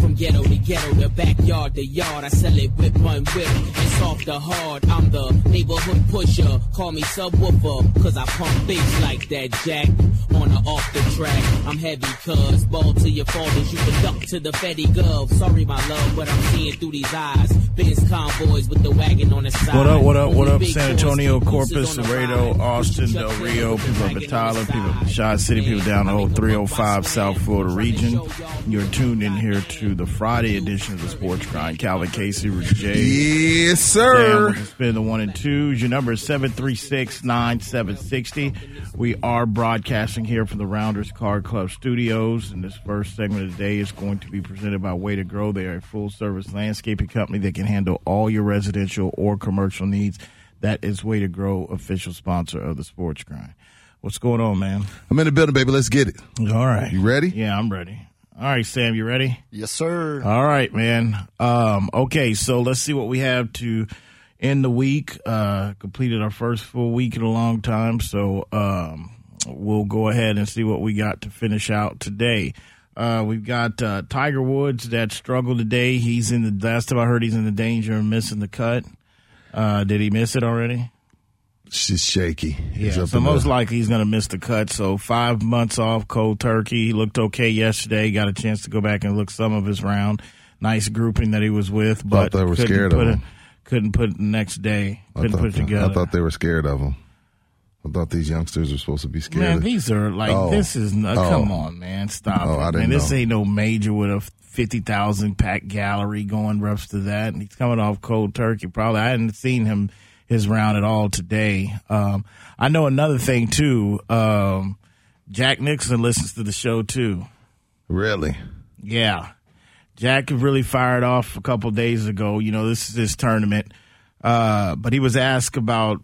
From ghetto to ghetto, the backyard to yard, I sell it whip one whip. It's off the hard. I'm the neighborhood pusher. Call me subwoofer, cause I pump bass like that jack. On or off the track, I'm heavy cuz. Ball to your fathers, you can duck to the fatty gov. Sorry, my love, but I'm seeing through these eyes. Benz convoys with the wagon on the side. What up, what up, what up, San Antonio, Corpus, gooses on the Laredo. Austin, Del Rio, people up in Tyler, people up in. Shot City, people down the whole 305 South Florida region. You're tuned in here to the Friday edition of the Sports Grind. Calvin Casey, Rick J. Yes, sir. with the spin the one and twos. Your number is 736 9760. We are broadcasting here from the Rounders Card Club studios, and this first segment of the day is going to be presented by Way to Grow. They are a full service landscaping company that can handle all your residential or commercial needs. That is Way to Grow, official sponsor of the Sports Grind. What's going on, man? I'm in the building, baby. Let's get it. All right. You ready? Yeah, I'm ready. All right, Sam, you ready? Yes, sir. All right, man. Um, okay, so let's see what we have to end the week. Uh, completed our first full week in a long time, so um, we'll go ahead and see what we got to finish out today. Uh, we've got uh, Tiger Woods that struggled today. He's in the last time I heard he's in the danger of missing the cut. Uh, did he miss it already? She's shaky. He's Yeah, so most likely he's going to miss the cut. So five months off, cold turkey. He looked okay yesterday. Got a chance to go back and look some of his round. Nice grouping that he was with, but they were scared of it, him. couldn't put it the next day. I Couldn't thought, put it together. I thought they were scared of him. I thought these youngsters were supposed to be scared. Man, of- these are like Oh. this is no, Oh. come on, man, stop Oh, I it, didn't man. This ain't no major with a fifty thousand pack gallery going reps to that, and he's coming off cold turkey. Probably I hadn't seen him his round at all today. Um, I know another thing too. Um, Jack Nicklaus listens to the show too. really? Yeah. Jack really fired off a couple days ago. You know, this is his tournament. Uh, but he was asked about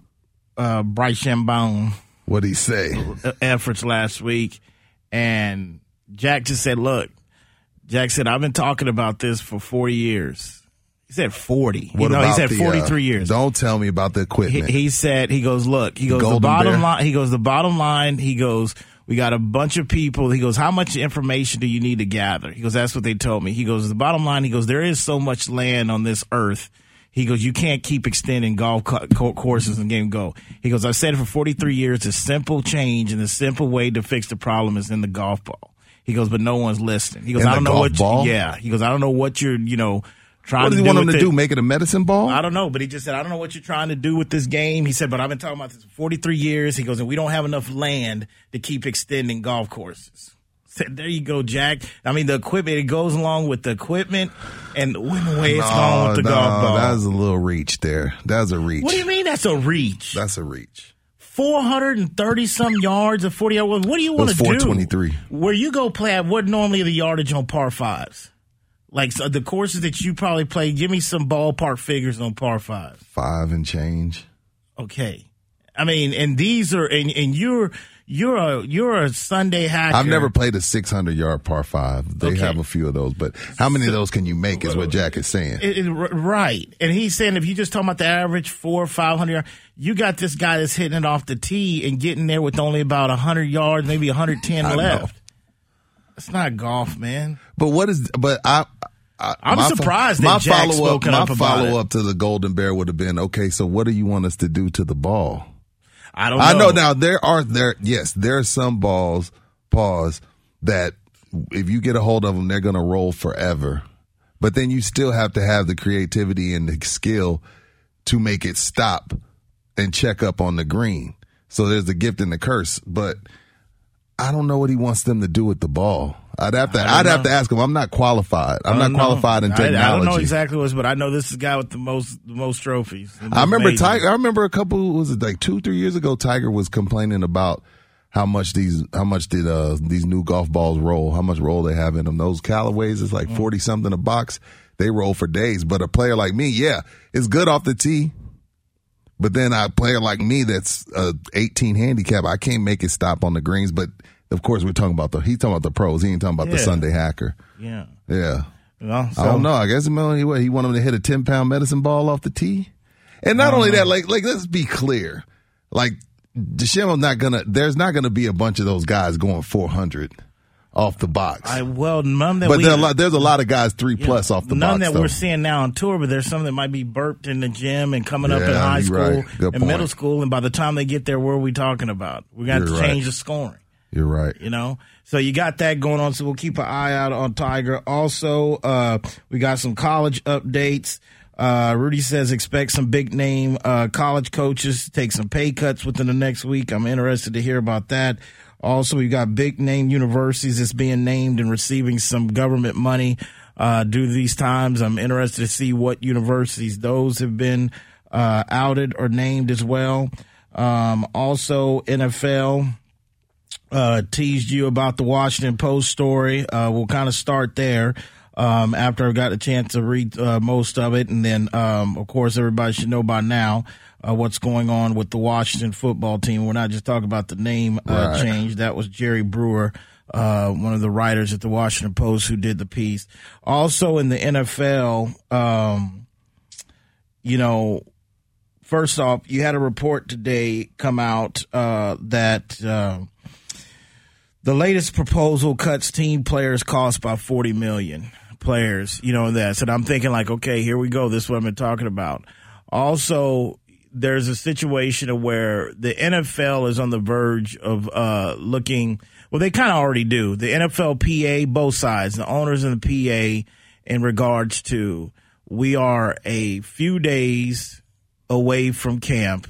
uh, Bryson DeChambeau What'd he say? efforts last week. And Jack just said, look, Jack said, I've been talking about this for 40 years. He said 40. What you know, he said the, 43 uh, years. Don't tell me about the equipment. he said, he goes, look, he goes, the bottom Bear? line, he goes, the bottom line, he goes, we got a bunch of people. He goes, how much information do you need to gather? He goes, that's what they told me. He goes, the bottom line, he goes, there is so much land on this earth. He goes, you can't keep extending golf co- co- courses and game go. He goes, I've said it for 43 years. A simple change and a simple way to fix the problem is in the golf ball. He goes, but no one's listening. He goes, In I don't know what, you- yeah. He goes, I don't know what you're, you know, trying what does he do want him to it. do? Make it a medicine ball? I don't know, but he just said, I don't know what you're trying to do with this game. He said, but I've been talking about this for 43 years. He goes, and we don't have enough land to keep extending golf courses. Said, there you go, Jack. I mean, the equipment, it goes along with the equipment and the way it's going with the no, golf ball. That's a little reach there. That's a reach. what do you mean that's a reach? That's a reach. 430 some yards of 40 yards. What do you want to do? 423. Where you go play at what normally the yardage on par fives? Like so the courses that you probably play, give me some ballpark figures on par five. Five and change. Okay. I mean, and these are and, and you're you're a you're a Sunday hacker. I've never played a 600 yard par five. They Okay. have a few of those, but how many of those can you make is what Jack is saying. It- it- right, and he's saying if you just talking about the average four or five hundred, yards, you got this guy that's hitting it off the tee and getting there with only about hundred yards, maybe hundred ten I know. left. It's not golf, man. But what is? But I. I fo- surprised that my follow up. My follow up to the Golden Bear would have been okay. So what do you want us to do to the ball? I don't. Know. I know now there are there yes there are some balls pause that if you get a hold of them they're going to roll forever, but then you still have to have the creativity and the skill to make it stop and check up on the green. So there's the gift and the curse, but I don't know what he wants them to do with the ball. I'd have to. I'd have to ask him. I'm not qualified. I'm not No. qualified in technology. I, don't know exactly what's, but I know this is the guy with the most the most trophies. the I remember majors. Tiger. I remember a couple. Was it like two, three years ago? Tiger was complaining about how much these, how much did uh these new golf balls roll? How much roll they have in them? Those Callaways is Mm. like forty something a box. They roll for days. But a player like me, yeah, it's good off the tee. But then a player like me that's a 18 handicap, I can't make it stop on the greens. But of course, we're talking about the he's talking about the pros. He ain't talking about the Sunday hacker. Yeah. Yeah. Well, I don't know. I guess he what he wanted him to hit a ten pound medicine ball off the tee, and not only that, uh-huh. like like let's be clear, like Deshaun's not gonna. There's not gonna be a bunch of those guys going four hundred off the box. I well none that but we, there lot, there's a lot of guys three yeah, plus off the none box. None that though. we're seeing now on tour, but there's some that might be burped in the gym and coming up in high school right. And middle school, and by the time they get there, what are we talking about? We got to right. change the scoring. You're right. you know? So you got that going on so we'll keep an eye out on tiger. Also uh we got some college updates. Uh rudy says expect some big name uh college coaches to take some pay cuts within the next week. I'm interested to hear about that. Also we got big name universities that's being named and receiving some government money uh due to these times. I'm interested to see what universities those have been uh outed or named as well. Um also nfl uh, teased you about the Washington Post story. Uh, we'll kind of start there um, after I've got a chance to read uh, most of it. And then, um, of course, everybody should know by now uh, what's going on with the Washington football team. We're not just talking about the name uh, Right. change. That was Jerry Brewer. Uh, one of the writers at the Washington Post who did the piece. Also in the NFL, um, you know, first off, you had a report today come out uh, that uh, the latest proposal cuts team players' cost by forty million players. You know that. So I'm thinking like, okay, here we go. This is what I've been talking about. Also, there's a situation where the NFL is on the verge of uh, looking. Well, they kind of already do. The NFLPA, both sides, the owners and the PA, in regards to we are a few days away from camp.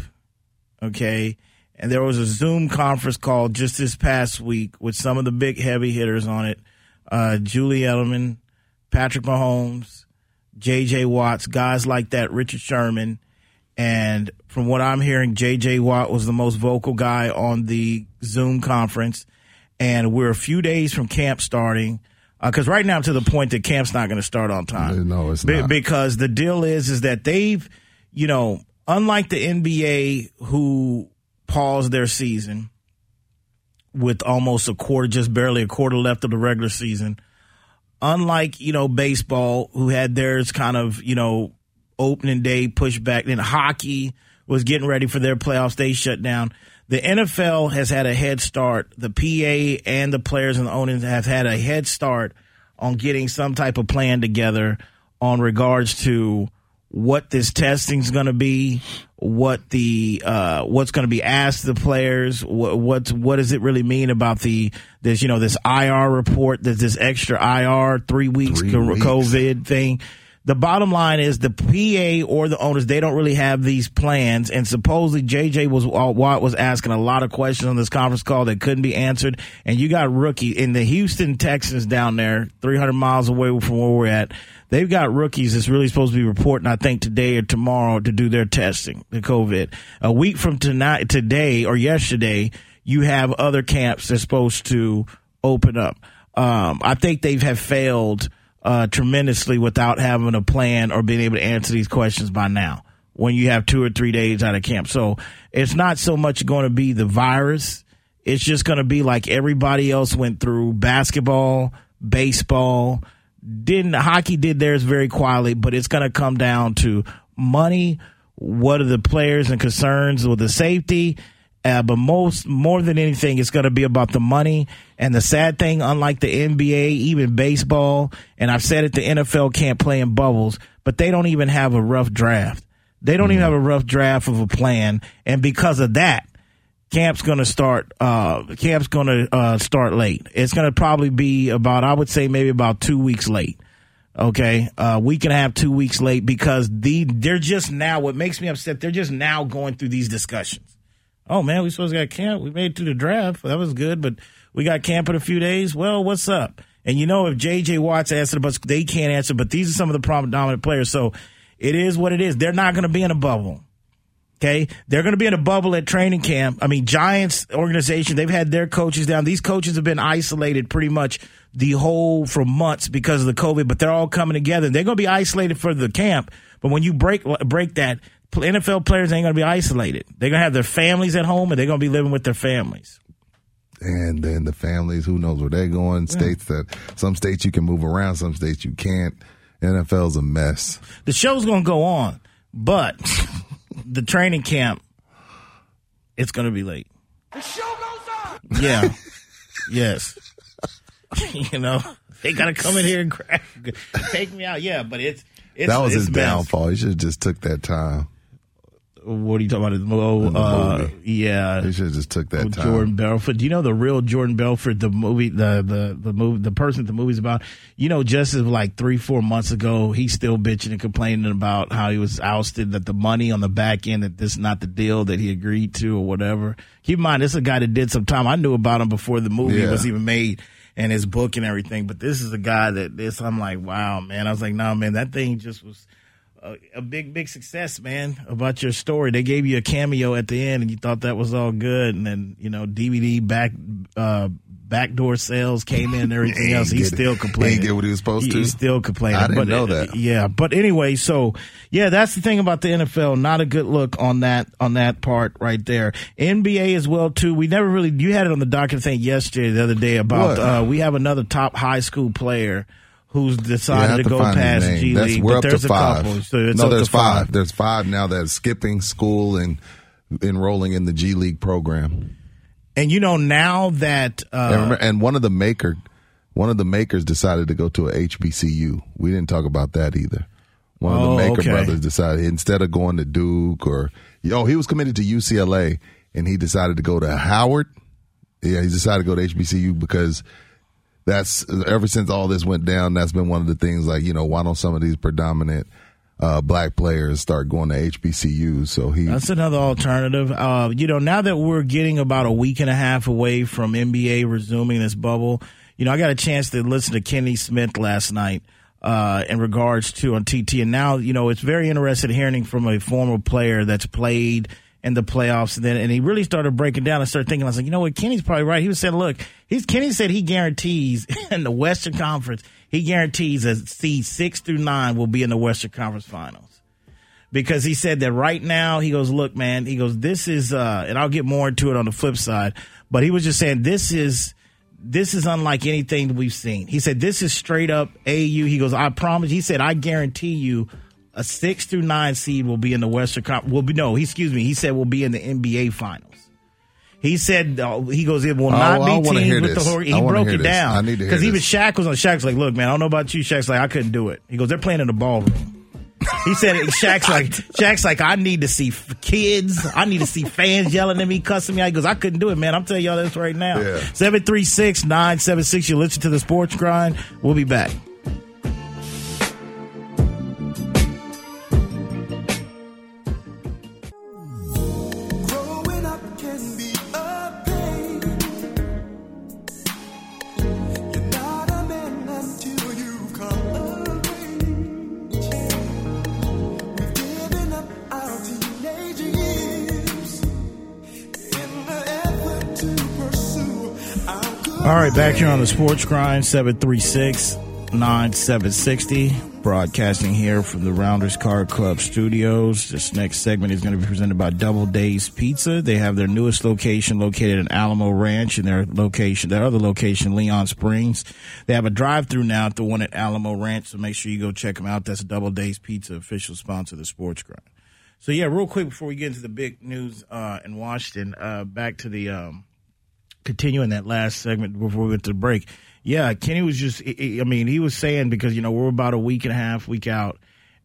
Okay. And there was a Zoom conference call just this past week with some of the big heavy hitters on it. Uh, Julian Edelman, Patrick Mahomes, JJ Watts, guys like that, Richard Sherman. And from what I'm hearing, JJ Watt was the most vocal guy on the Zoom conference. And we're a few days from camp starting. Because right now, I'm to the point that camp's not going to start on time. No, it's Be- not. because the deal is is that they've, you know, unlike the NBA who paused their season with almost a quarter, just barely a quarter left of the regular season. Unlike you know baseball, who had theirs kind of you know opening day pushed back, then hockey was getting ready for their playoffs. They shut down. The NFL has had a head start. The PA and the players and the owners have had a head start on getting some type of plan together on regards to what this testing's going to be, what the uh, what's going to be asked the players, what what what does it really mean about the this you know this IR report, there's this extra IR three weeks, Three weeks. COVID thing. The bottom line is the PA or the owners they don't really have these plans, and supposedly JJ was uh, Watt was asking a lot of questions on this conference call that couldn't be answered, and you got rookie in the Houston Texans down there, 300 miles away from where we're at. They've got rookies that's really supposed to be reporting, I think, today or tomorrow to do their testing, the COVID. A week from tonight, today or yesterday, you have other camps that's supposed to open up. Um, I think they have failed uh, tremendously without having a plan or being able to answer these questions by now. When you have two or three days out of camp, so it's not so much going to be the virus. It's just going to be like everybody else went through basketball, baseball, didn't hockey did theirs very quietly, but it's going to come down to money. What are the players and concerns with the safety? Uh, but most, more than anything, it's going to be about the money. And the sad thing, unlike the NBA, even baseball, and I've said it, the NFL can't play in bubbles, but they don't even have a rough draft. They don't even have a rough draft of a plan. And because of that, camp's going to start uh camp's going to uh start late it's going to probably be about i would say maybe about two weeks late okay uh we can have two weeks late because the they're just now what makes me upset they're just now going through these discussions oh man we supposed to got camp we made it to the draft that was good but we got camp in a few days well what's up And you know, if J.J. Watts answered, but they can't answer. But these are some of the prominent, dominant players. So it is what it is. They're not going to be in a bubble. Okay. They're going to be in a bubble at training camp. I mean, Giants organization, they've had their coaches down. These coaches have been isolated pretty much the whole for months because of the COVID, but they're all coming together. They're going to be isolated for the camp. But when you break, break that, NFL players ain't going to be isolated. They're going to have their families at home and they're going to be living with their families. And then the families, who knows where they're going? States that, some states you can move around, some states you can't. NFL's a mess. The show's going to go on, but the training camp, it's going to be late. The show goes on. Yeah. yes. you know, they got to come in here and grab, take me out. Yeah, but it's, it's that was his mess. downfall. He should have just took that time. What are you talking about? Oh, uh, yeah. He should have just took that with time. Jordan Belfort. Do you know the real Jordan Belfort? The movie, the the the movie, the person the movie's about. You know, just as like three four months ago, he's still bitching and complaining about how he was ousted. That the money on the back end, that this is not the deal that he agreed to or whatever. Keep in mind, this is a guy that did some time. I knew about him before the movie Yeah. was even made. And his book and everything, but this is a guy that this. I'm like, wow, man. I was like, no, man, that thing just was a, a big, big success, man, about your story. They gave you a cameo at the end and you thought that was all good. And then, you know, DVD back, uh, backdoor sales came in and everything He else. He's get it. still He complaining. ain't get what he was supposed to? He's still complaining. I didn't but, know uh, that. Yeah. But anyway, so yeah, that's the thing about the NFL. Not a good look on that, on that part right there. NBA as well too. We never really, you had it on the docket thing yesterday, the other day about, uh, we have another top high school player who's decided to go past. G That's- League. We're but up there's to a five. couple. So no, there's five. five. There's five now that's skipping school and enrolling in the G League program. And you know now that uh, and, remember, and one of the maker, one of the makers decided to go to a HBCU. We didn't talk about that either. One of Oh, the Maker okay. brothers decided instead of going to Duke or yo, he was committed to UCLA and he decided to go to Howard. Yeah, he decided to go to HBCU because that's ever since all this went down. That's been one of the things. Like you know, why don't some of these predominant uh, black players start going to HBCUs? So he That's another alternative. Uh, you know, now that we're getting about a week and a half away from NBA resuming this bubble, you know, I got a chance to listen to Kenny Smith last night uh, in regards to on TT, and now you know it's very interesting hearing from a former player that's played in the playoffs, and then and he really started breaking down. I started thinking, I was like, you know what, Kenny's probably right. He was saying, look, he's Kenny said he guarantees in the Western Conference, he guarantees that seed six through nine will be in the Western Conference Finals because he said that right now he goes look man he goes this is uh and I'll get more into it on the flip side but he was just saying this is this is unlike anything we've seen he said this is straight up AU he goes I promise he said I guarantee you a 6 through 9 seed will be in the western Conference. will be no he excuse me he said will be in the NBA finals he said uh, he goes it will Oh, not I be teams with this. the Hor- he broke it this. I down need to hear because even. Shaq was on Shaq's like look man I don't know about you Shaq's like I couldn't do it he goes they're playing in the ballroom he said Shaq's like Shaq's like I need to see kids. I need to see fans yelling at me, cussing me. out. He goes, I couldn't do it, man. I'm telling y'all this right now. Yeah. Seven three six nine seven six. You listen to the Sports Grind. We'll be back. All right, back here on the Sports Grind, 736 9760. Broadcasting here from the Rounders Card Club studios. This next segment is going to be presented by Double Dave's Pizza. They have their newest location located in Alamo Ranch and their location, their other location, Leon Springs. They have a drive through now at the one at Alamo Ranch, so make sure you go check them out. That's Double Dave's Pizza, official sponsor of the Sports Grind. So, yeah, real quick before we get into the big news uh, in Washington, uh, back to the. Um, continuing that last segment before we went to the break. Yeah, Kenny was just, I I mean, he was saying because, you know, we're about a week and a half, week out,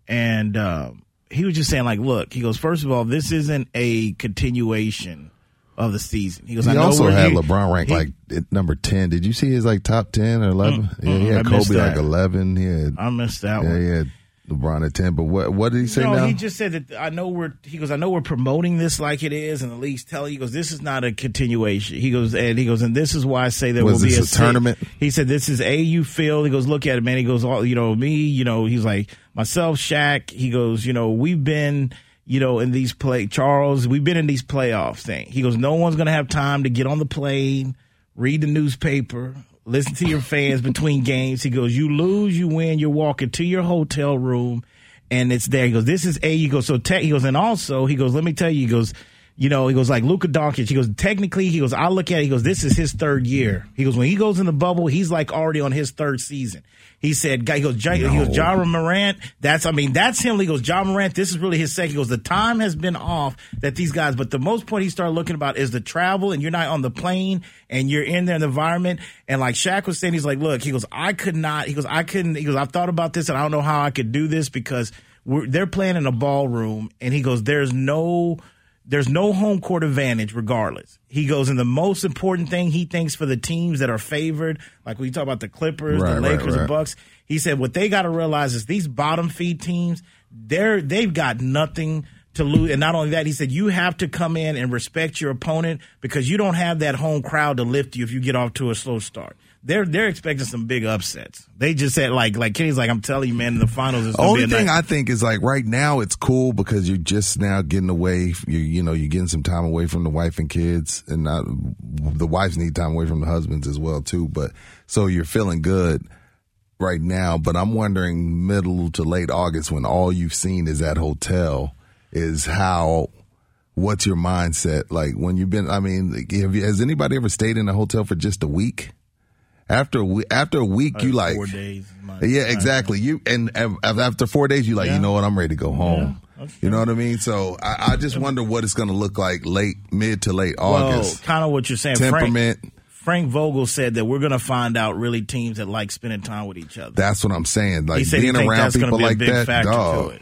and uh, he was just saying, like, look, he goes, first of all, this isn't a continuation of the season. He goes, I he know also had here- LeBron ranked he- like at number ten. Did you see his like top ten or eleven? yeah, he mm, had I Kobe like eleven. He had I missed that yeah, one. had LeBron at ten. But what what did he say no, now? he just said that I know we're. He goes, I know we're promoting this like it is, and the league's telling. He goes, this is not a continuation. He goes, and he goes, and this is why I say there Was will be a sit- tournament? He said, this is a AU field. He goes, look at it, man. He goes, all you know, me, you know, he's like myself, Shaq. He goes, you know, we've been. You know, in these play, Charles, we've been in these playoffs thing. He goes, no one's going to have time to get on the plane, read the newspaper, listen to your fans between games. He goes, you lose, you win, you're walking to your hotel room and it's there. He goes, this is A. He goes, so te-, he goes, and also he goes, let me tell you, he goes, you know, he goes like Luka Doncic. He goes, technically, he goes, I look at it. He goes, this is his third year. He goes, when he goes in the bubble, he's like already on his third season. He said, guy, he goes, Ja- he goes, Ja Morant. That's, I mean, that's him. He goes, Ja Morant. This is really his second. He goes, the time has been off that these guys, but the most point he started looking about is the travel and you're not on the plane and you're in there environment. And like Shaq was saying, he's like, look, he goes, I could not, he goes, I couldn't, he goes, I've thought about this and I don't know how I could do this because we're, they're playing in a ballroom and he goes, there's no, there's no home court advantage regardless. He goes, and the most important thing he thinks for the teams that are favored, like when you talk about the Clippers, Right, the Lakers, right. and Bucks, he said what they got to realize is these bottom feed teams, they're they've got nothing to lose. And not only that, he said you have to come in and respect your opponent because you don't have that home crowd to lift you if you get off to a slow start. They're they're expecting some big upsets. They just said like like Kenny's like I'm telling you, man, in the finals is Only thing night- I think is like right now it's cool because you're just now getting away. You you know you're getting some time away from the wife and kids, and not, the wives need time away from the husbands as well too. But so you're feeling good right now. But I'm wondering middle to late August when all you've seen is that hotel is how. What's your mindset like when you've been? I mean, have you, has anybody ever stayed in a hotel for just a week? After a week, after a week, you like four days. yeah, exactly. You and and after four days, you like, Yeah. you know what? I'm ready to go home. that's you know what I mean? So I, I just wonder what it's going to look like late, mid to late August. Well, kind of what you're saying. Frank, Temperament. Frank Vogel said that we're going to find out really teams that like spending time with each other. That's what I'm saying. Like being around people be like that, factor dog.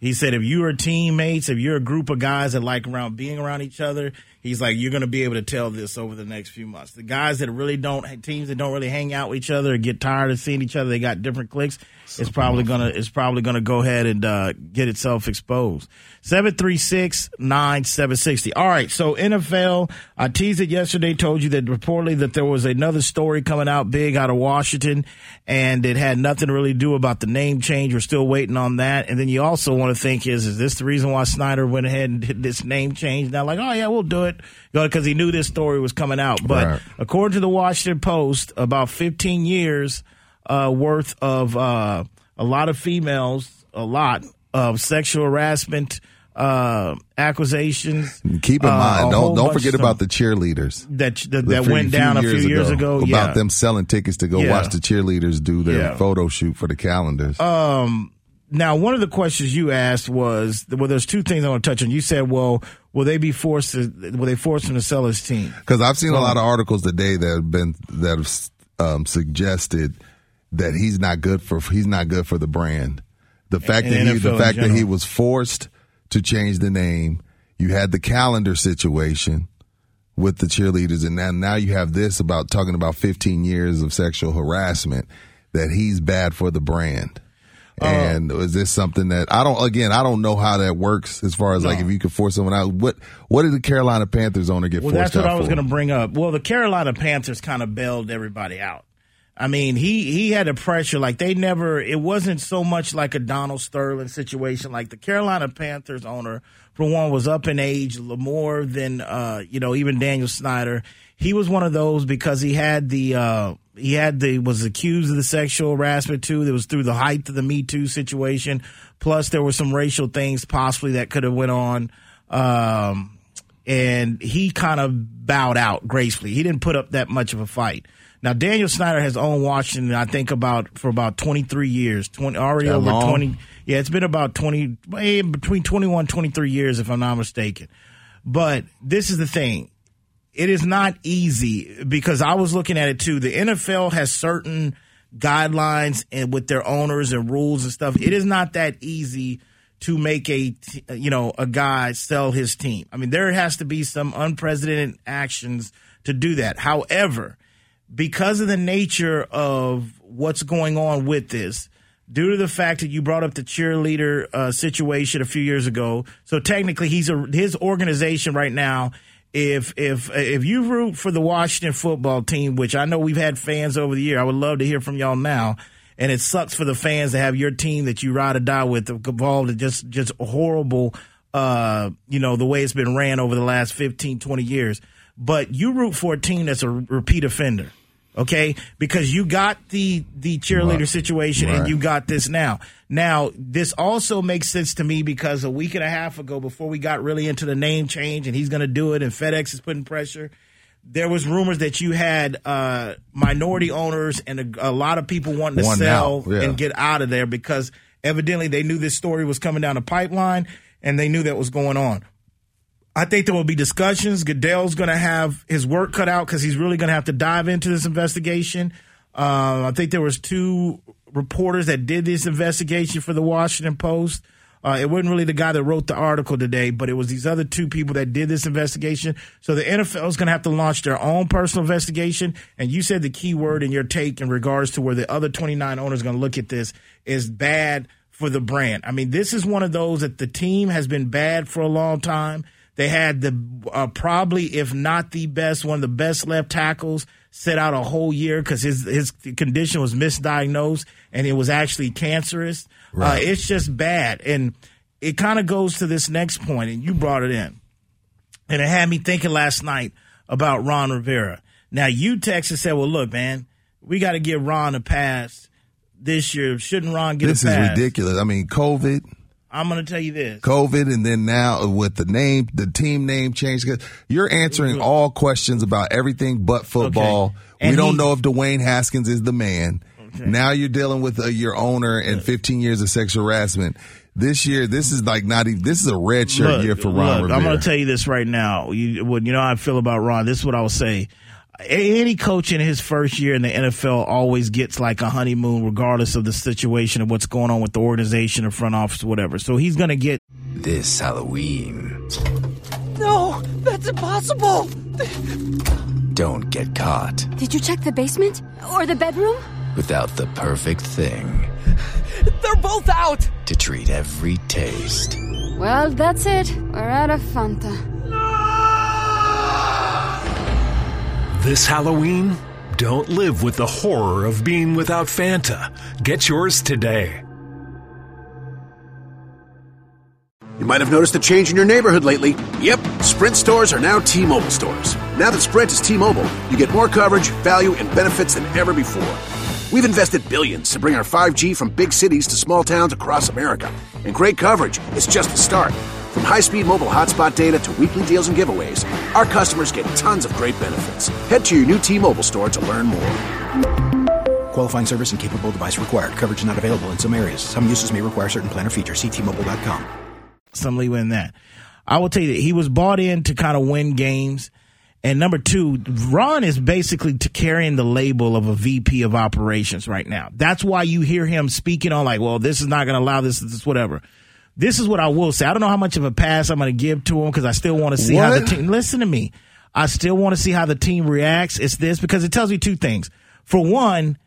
To. He said if you are teammates, if you're a group of guys that like around being around each other, he's like you're going to be able to tell this over the next few months. The guys that really don't teams that don't really hang out with each other or get tired of seeing each other, they got different cliques. It's probably gonna it's probably gonna go ahead and uh, get itself exposed. Seven three six nine seven sixty. All right, so NFL. I teased it yesterday. Told you that reportedly that there was another story coming out big out of Washington, and it had nothing to really do about the name change. We're still waiting on that. And then you also want to think is is this the reason why Snyder went ahead and did this name change? Now, like, oh yeah, we'll do it because he knew this story was coming out. But Right. according to the Washington Post, about 15 years uh, worth of uh, a lot of females, a lot of sexual harassment uh, accusations. Keep in uh, mind, don't don't forget about the cheerleaders. that that, that few- went down a few years ago. about yeah. them selling tickets to go Yeah. watch the cheerleaders do their Yeah. photo shoot for the calendars. Um, now, one of the questions you asked was, well, there's two things I want to touch on. You said, well, will they be forced to, will they force him to sell his team? Because I've seen a lot of articles today that have been that have um, suggested that he's not good for he's not good for the brand. The fact that he the fact that he was forced to change the name. You had the calendar situation with the cheerleaders, and now now you have this about talking about 15 years of sexual harassment. That he's bad for the brand. Uh, And is this something that I don't? Again, I don't know how that works as far as like if you could force someone out. What What did the Carolina Panthers owner get Well, forced that's what I was going to bring up. Well, the Carolina Panthers kind of bailed everybody out. I mean, he he had a pressure like they never. It wasn't so much like a Donald Sterling situation. Like the Carolina Panthers owner, for one, was up in age more than uh, you know even Daniel Snyder. He was one of those because he had the uh, he had the was accused of the sexual harassment too. That was through the height of the Me Too situation. Plus, there were some racial things possibly that could have went on. Um, and he kind of bowed out gracefully. He didn't put up that much of a fight. Now Daniel Snyder has owned Washington, I think about for about twenty three years, twenty already That over long? twenty. Yeah, it's been about twenty, eh, between 21, 23 years, if I'm not mistaken. But this is the thing. It is not easy because I was looking at it too. The NFL has certain guidelines and with their owners and rules and stuff. It is not that easy to make a you know a guy sell his team. I mean, there has to be some unprecedented actions to do that. However, because of the nature of what's going on with this, due to the fact that you brought up the cheerleader uh, situation a few years ago. So technically, he's a, his organization right now. If if if you root for the Washington football team, which I know we've had fans over the year, I would love to hear from y'all now. And it sucks for the fans to have your team that you ride or die with involved in just just horrible, uh, you know, the way it's been ran over the last 15, 20 years. But you root for a team that's a repeat offender okay because you got the the cheerleader Right. situation Right. and you got this now now this also makes sense to me because a week and a half ago before we got really into the name change and he's going to do it and fedex is putting pressure there was rumors that you had uh, minority owners and a, a lot of people wanting to Wanting sell yeah. and get out of there because evidently they knew this story was coming down the pipeline and they knew that was going on I think there will be discussions. Goodell's going to have his work cut out because he's really going to have to dive into this investigation. Uh, I think there was two reporters that did this investigation for the Washington Post. Uh, it wasn't really the guy that wrote the article today, but it was these other two people that did this investigation. So the NFL is going to have to launch their own personal investigation. And you said the key word in your take in regards to where the other 29 owners are going to look at this is bad for the brand. I mean, this is one of those that the team has been bad for a long time. They had the uh, probably, if not the best, one of the best left tackles sit out a whole year because his his condition was misdiagnosed and it was actually cancerous. Uh, it's just bad, and it kind of goes to this next point, and you brought it in, and it had me thinking last night about Ron Rivera. Now you texted and said, "Well, look, man, we got to give Ron a pass this year. Shouldn't Ron get This is ridiculous. I mean, COVID, I'm going to tell you this. COVID, and then now with the name, the team name change. You're answering all questions about everything but football. Okay. We don't he- know if Dwayne Haskins is the man. Now you're dealing with uh, your owner and 15 years of sexual harassment. This year, this is like not even. This is a red shirt Look, year for Ron look. I'm going to tell you this right now. You, well, you know how I feel about Ron. This is what I will say. A- Any coach in his first year in the NFL always gets like a honeymoon, regardless of the situation of what's going on with the organization or front office or whatever. So he's going to get This Halloween, No, that's impossible. don't get caught Did you check the basement? Or the bedroom? without the perfect thing They're both out. to treat every taste. Well, that's it. We're out of Fanta. This Halloween, don't live with the horror of being without Fanta. Get yours today. You might have noticed a change in your neighborhood lately. Yep, Sprint stores are now T Mobile stores. Now that Sprint is T Mobile, you get more coverage, value, and benefits than ever before. We've invested billions to bring our 5G from big cities to small towns across America. And great coverage is just the start. From high speed mobile hotspot data to weekly deals and giveaways, our customers get tons of great benefits. Head to your new T Mobile store to learn more. Qualifying service and capable device required. Coverage not available in some areas. Some uses may require certain plan or features. See T-Mobile.com. some leeway in that. I will tell you that he was bought in to kind of win games. And number two, Ron is basically to carrying the label of a VP of operations right now. That's why you hear him speaking on like, well, this is not going to allow this, this, whatever. This is what I will say. I don't know how much of a pass I'm going to give to him because I still want to see how the What? team. Listen to me. I still want to see how the team reacts. It's this because it tells me two things. For one,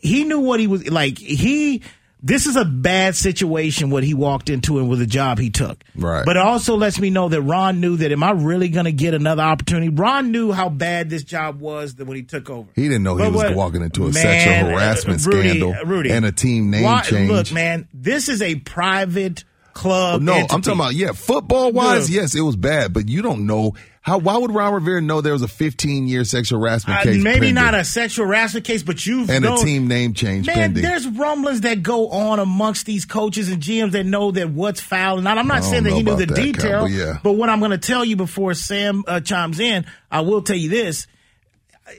he knew what he was like. He this is a bad situation what he walked into and with the job he took. Right. But it also lets me know that Ron knew that am I really going to get another opportunity? Ron knew how bad this job was that when he took over. He didn't know he was what- walking into a Man, sexual harassment Rudy, scandal Rudy, and a team name why- change. Look, man, this is a private club. No, I'm talking about yeah, football wise, Yeah. yes, it was bad, but you don't know how. Why would Ron Rivera know there was a 15 year sexual harassment Uh, case? maybe pending not a sexual harassment case, but you've and known, a team name change Man, pending. there's rumblings that go on amongst these coaches and GMs that know that what's foul and not. I'm not saying that he knew the that, detail, but yeah. but what I'm going to tell you before Sam uh, chimes in, I will tell you this: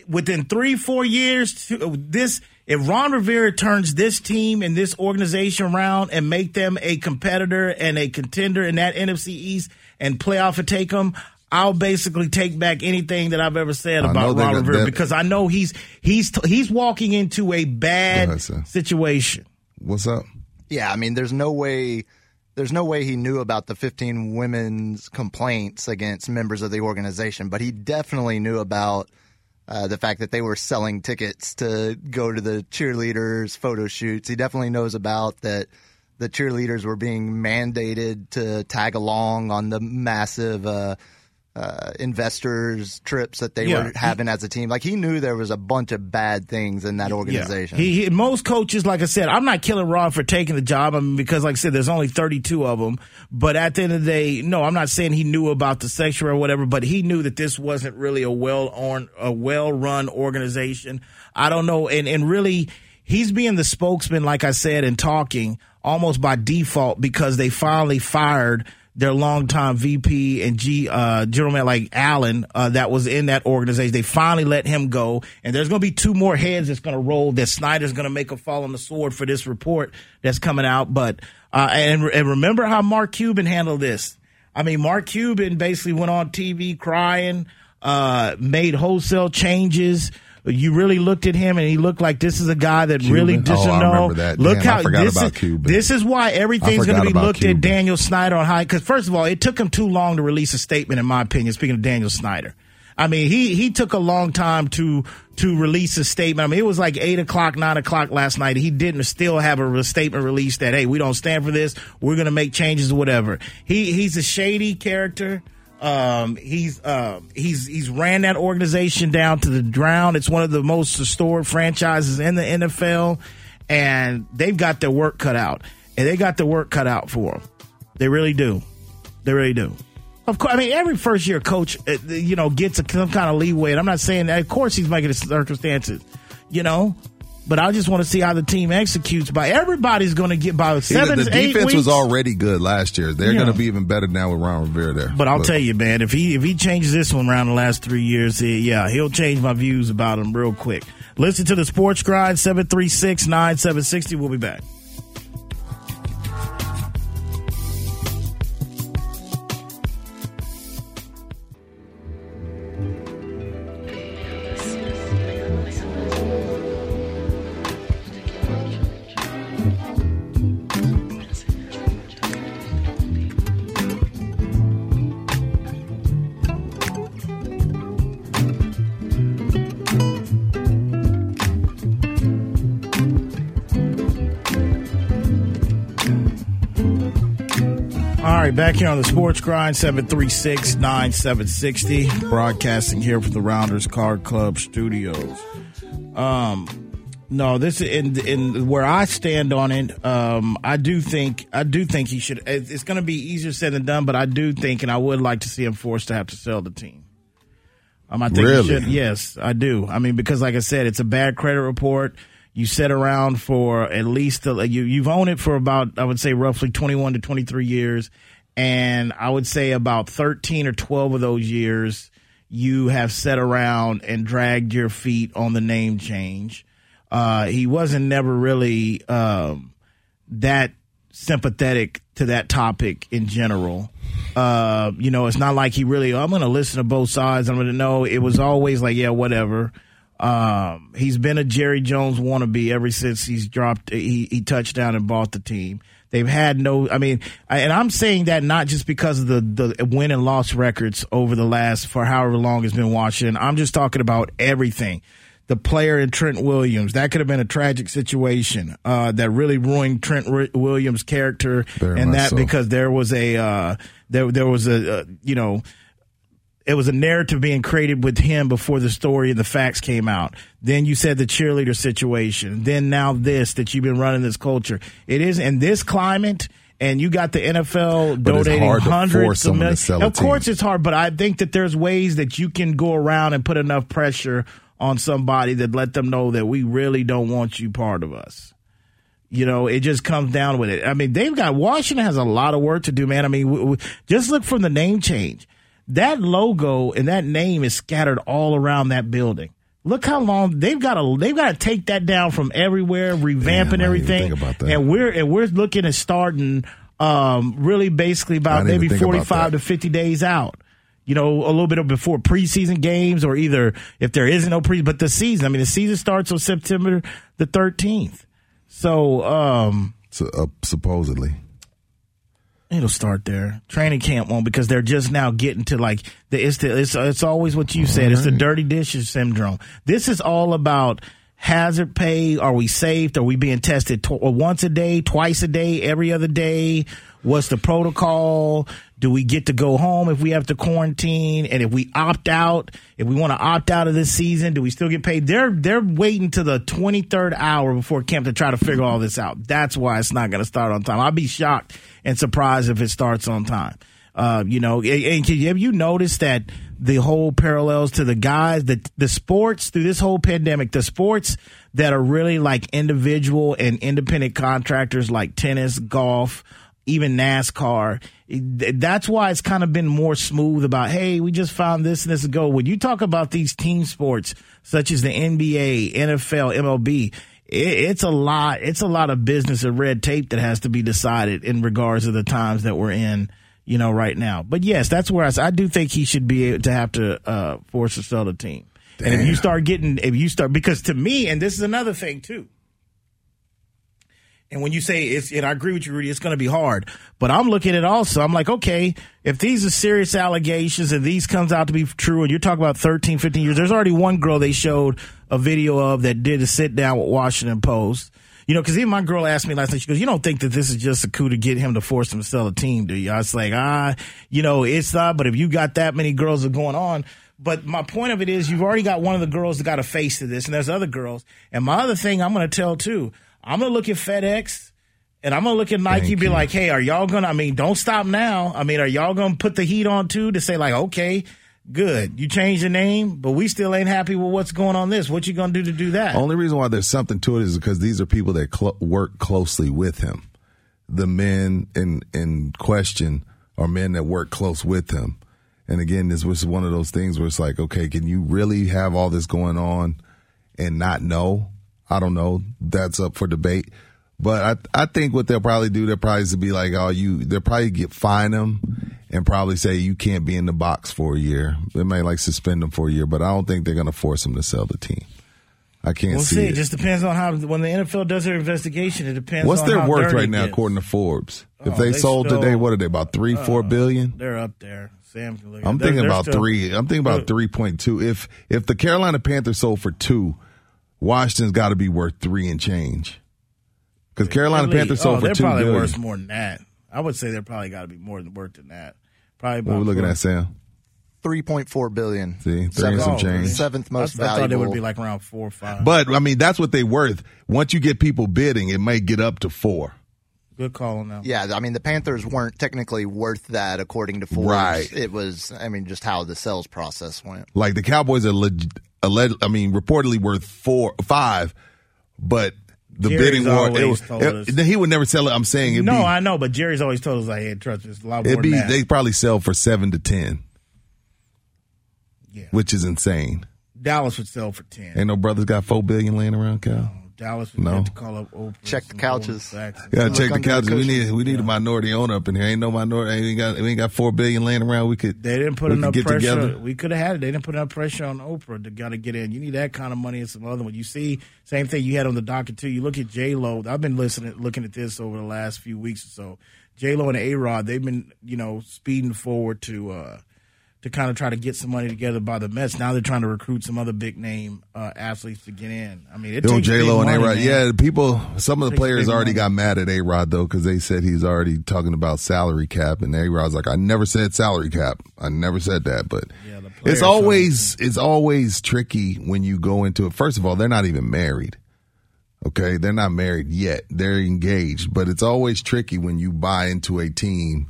within three, four years, this if Ron Rivera turns this team and this organization around and make them a competitor and a contender in that NFC East and playoff and take them. I'll basically take back anything that I've ever said I about Ron got Rivera that- because I know he's he's he's walking into a bad ahead, situation. What's up? Yeah, I mean, there's no way. There's no way he knew about the 15 women's complaints against members of the organization, but he definitely knew about Uh, the fact that they were selling tickets to go to the cheerleaders photo shoots. He definitely knows about that. The cheerleaders were being mandated to tag along on the massive uh, uh, investors trips that they Yeah. were having as a team. Like he knew there was a bunch of bad things in that organization. Yeah. He, he, most coaches, like I said, I'm not killing Ron for taking the job. I mean, because like I said, there's only 32 of them. But at the end of the day, no, I'm not saying he knew about the section or whatever, but he knew that this wasn't really a well on a well run organization. I don't know, and and really, he's being the spokesman, like I said, and talking almost by default because they finally fired their longtime VP and G uh, general like Allen uh, that was in that organization. They finally let him go, and there's going to be two more heads that's going to roll. That Snyder's going to make a fall on the sword for this report that's coming out. But uh, and, and remember how Mark Cuban handled this. I mean, Mark Cuban basically went on TV crying, uh, made wholesale changes. You really looked at him, and he looked like this is a guy that really Cuban? doesn't Oh, know. Look Damn, I how forgot this about is, Cuban. This is why everything's going to be looked Cuban. at Daniel Snyder on high. Because first of all, it took him too long to release a statement, in my opinion. Speaking of Daniel Snyder, I mean he he took a long time to to release a statement. I mean it was like eight o'clock, nine o'clock last night. He didn't still have a re- statement released that hey we don't stand for this. We're going to make changes or whatever. He he's a shady character. Um, he's uh, he's he's ran that organization down to the ground. It's one of the most restored franchises in the NFL, and they've got their work cut out. And they got their work cut out for them. They really do. They really do. Of course, I mean every first year coach, uh, you know, gets a, some kind of leeway. And I'm not saying that. Of course, he's making the circumstances, you know. But I just want to see how the team executes. By everybody's going to get by seven, the, the eight defense weeks. was already good last year. They're Yeah. going to be even better now with Ron Rivera there. But I'll Look, tell you, man, if he if he changes this one around the last three years, eh, yeah, he'll change my views about him real quick. Listen to the Sports Grind 736 9760. We'll be back. Back here on the Sports Grind 736 9760, broadcasting here from the Rounders Card Club studios. Um, no, this in in where I stand on it. Um, I do think I do think he should. It's going to be easier said than done, but I do think, and I would like to see him forced to have to sell the team. Um, I think Really? he should. Yes, I do. I mean, because like I said, it's a bad credit report. You sit around for at least uh, you you've owned it for about I would say roughly twenty one to twenty three years, and I would say about thirteen or twelve of those years you have sat around and dragged your feet on the name change. Uh, he wasn't never really um, that sympathetic to that topic in general. Uh, you know, it's not like he really. I'm going to listen to both sides. I'm going to know. It was always like, yeah, whatever. Um, he's been a Jerry Jones wannabe ever since he's dropped. He, he touched down and bought the team. They've had no. I mean, I- and I'm saying that not just because of the the win and loss records over the last for however long it's been Washington. I'm just talking about everything the player in Trent Williams. That could have been a tragic situation uh, that really ruined Trent Ri- Williams' character, Very and that so. because there was a uh, there there was a uh, you know it was a narrative being created with him before the story and the facts came out. Then you said the cheerleader situation. Then now this that you've been running this culture. It is in this climate. And you got the NFL But donating hundreds of millions. Of course, it's hard, but I think that there's ways that you can go around and put enough pressure on somebody that let them know that we really don't want you part of us. You know, it just comes down with it. I mean, they've got Washington has a lot of work to do, man. I mean, w- w- just look from the name change. That logo and that name is scattered all around that building. Look how long they've got to they've got to take that down from everywhere, revamping Damn, I didn't even everything. And we're and we're looking at starting um, really basically about maybe forty five to fifty days out. You know, a little bit of before preseason games, or either if there isn't no pre, but the season. I mean, the season starts on September the thirteenth. So, um, So, uh, supposedly. It'll start there. Training camp won't because they're just now getting to like the it's the, it's it's always what you said. It's the dirty dishes syndrome. This is all about hazard pay. Are we safe? Are we being tested tw- once a day, twice a day, every other day? What's the protocol? Do we get to go home if we have to quarantine? And if we opt out, if we want to opt out of this season, do we still get paid? They're they're waiting to the twenty third hour before camp to try to figure all this out. That's why it's not going to start on time. I'd be shocked and surprised if it starts on time. Uh, you know, and, have you noticed that the whole parallels to the guys, the the sports through this whole pandemic, the sports that are really like individual and independent contractors like tennis, golf, even NASCAR. That's why it's kind of been more smooth about, hey, we just found this and this go. When you talk about these team sports such as the NBA, NFL, MLB, it's a lot. It's a lot of business and red tape that has to be decided in regards to the times that we're in, you know, right now. But yes, that's where I, I do think he should be able to have to uh, force to sell the team. And if you start getting, if you start, because to me, and this is another thing too. And when you say it's, and I agree with you, Rudy, it's going to be hard. But I'm looking at it also. I'm like, okay, if these are serious allegations and these comes out to be true, and you're talking about 13, 15 years, there's already one girl they showed a video of that did a sit down with Washington Post. You know, because even my girl asked me last night, she goes, You don't think that this is just a coup to get him to force him to sell a team, do you? I was like, Ah, you know, it's not, but if you got that many girls that are going on, but my point of it is, you've already got one of the girls that got a face to this, and there's other girls. And my other thing I'm going to tell too, I'm to look at FedEx and I'm to look at Nike Thank be you. like, hey, are y'all to, I mean, don't stop now. I mean, are y'all to put the heat on too to say, like, okay, good, you changed the name, but we still ain't happy with what's going on this. What you to do to do that? Only reason why there's something to it is because these are people that cl- work closely with him. The men in in question are men that work close with him. And again, this was one of those things where it's like, okay, can you really have all this going on and not know? I don't know. That's up for debate. But I I think what they'll probably do, they'll probably just be like, oh, you, they'll probably get fine them and probably say you can't be in the box for a year. They may like suspend them for a year, but I don't think they're going to force him to sell the team. I can't We'll see, see. it. It just depends on how when the NFL does their investigation. It depends. What's their worth right now, according to Forbes? if Oh, they, they sold still- today, what are they about three, four Uh, billion? They're up there. Sam can look. I'm They're- thinking they're about still- three. I'm thinking about three point two. If if the Carolina Panthers sold for two, Washington's got to be worth three and change. Because Carolina Really? Panthers sold oh, for they're two probably billion. worth more than that. I would say they're probably got to be more than worth than that. Probably. What are we about looking four- at, Sam? Three point four billion. See, three and some Oh, change. Seventh most I, I thought they would be like around four or five. But I mean, that's what they're worth. Once you get people bidding, it may get up to four. Good call on that. Yeah, I mean the Panthers weren't technically worth that according to Forbes. Right. It was, I mean, just how the sales process went. Like the Cowboys are, leg- alleg- I mean, reportedly worth four, five, but the Jerry's bidding war. It, was- told it- us. he would never sell it. I'm saying it'd no, be, I know, but Jerry's always told us like, "Hey, trust it's a lot more it'd be than that." they probably sell for seven to ten. Yeah. which is insane. Dallas would sell for ten. Ain't no brothers got four billion laying around, Cal. Dallas would No. have to call up Oprah. Check the couches. Yeah, check the under the couches. We need we need a minority owner up in here. Ain't no minority. Ain't got we ain't got four billion laying around. We could They didn't put we enough could pressure. together. We could have had it. They didn't put enough pressure on Oprah to got to get in. You need that kind of money and some other one. You see, same thing you had on the docket too. You look at J Lo. I've been listening, looking at this over the last few weeks or so. J Lo and A Rod, they've been you know speeding forward to uh to kind of try to get some money together by the Mets. Now they're trying to recruit some other big name uh, athletes to get in. I mean, it Yo, J Lo big and A Rod. Yeah, people. Some of the players already money. got mad at A Rod though because they said he's already talking about salary cap, and A Rod's like, I never said salary cap. I never said that. But Yeah, it's always it's always tricky when you go into it. First of all, they're not even married. Okay, they're not married yet. They're engaged, but it's always tricky when you buy into a team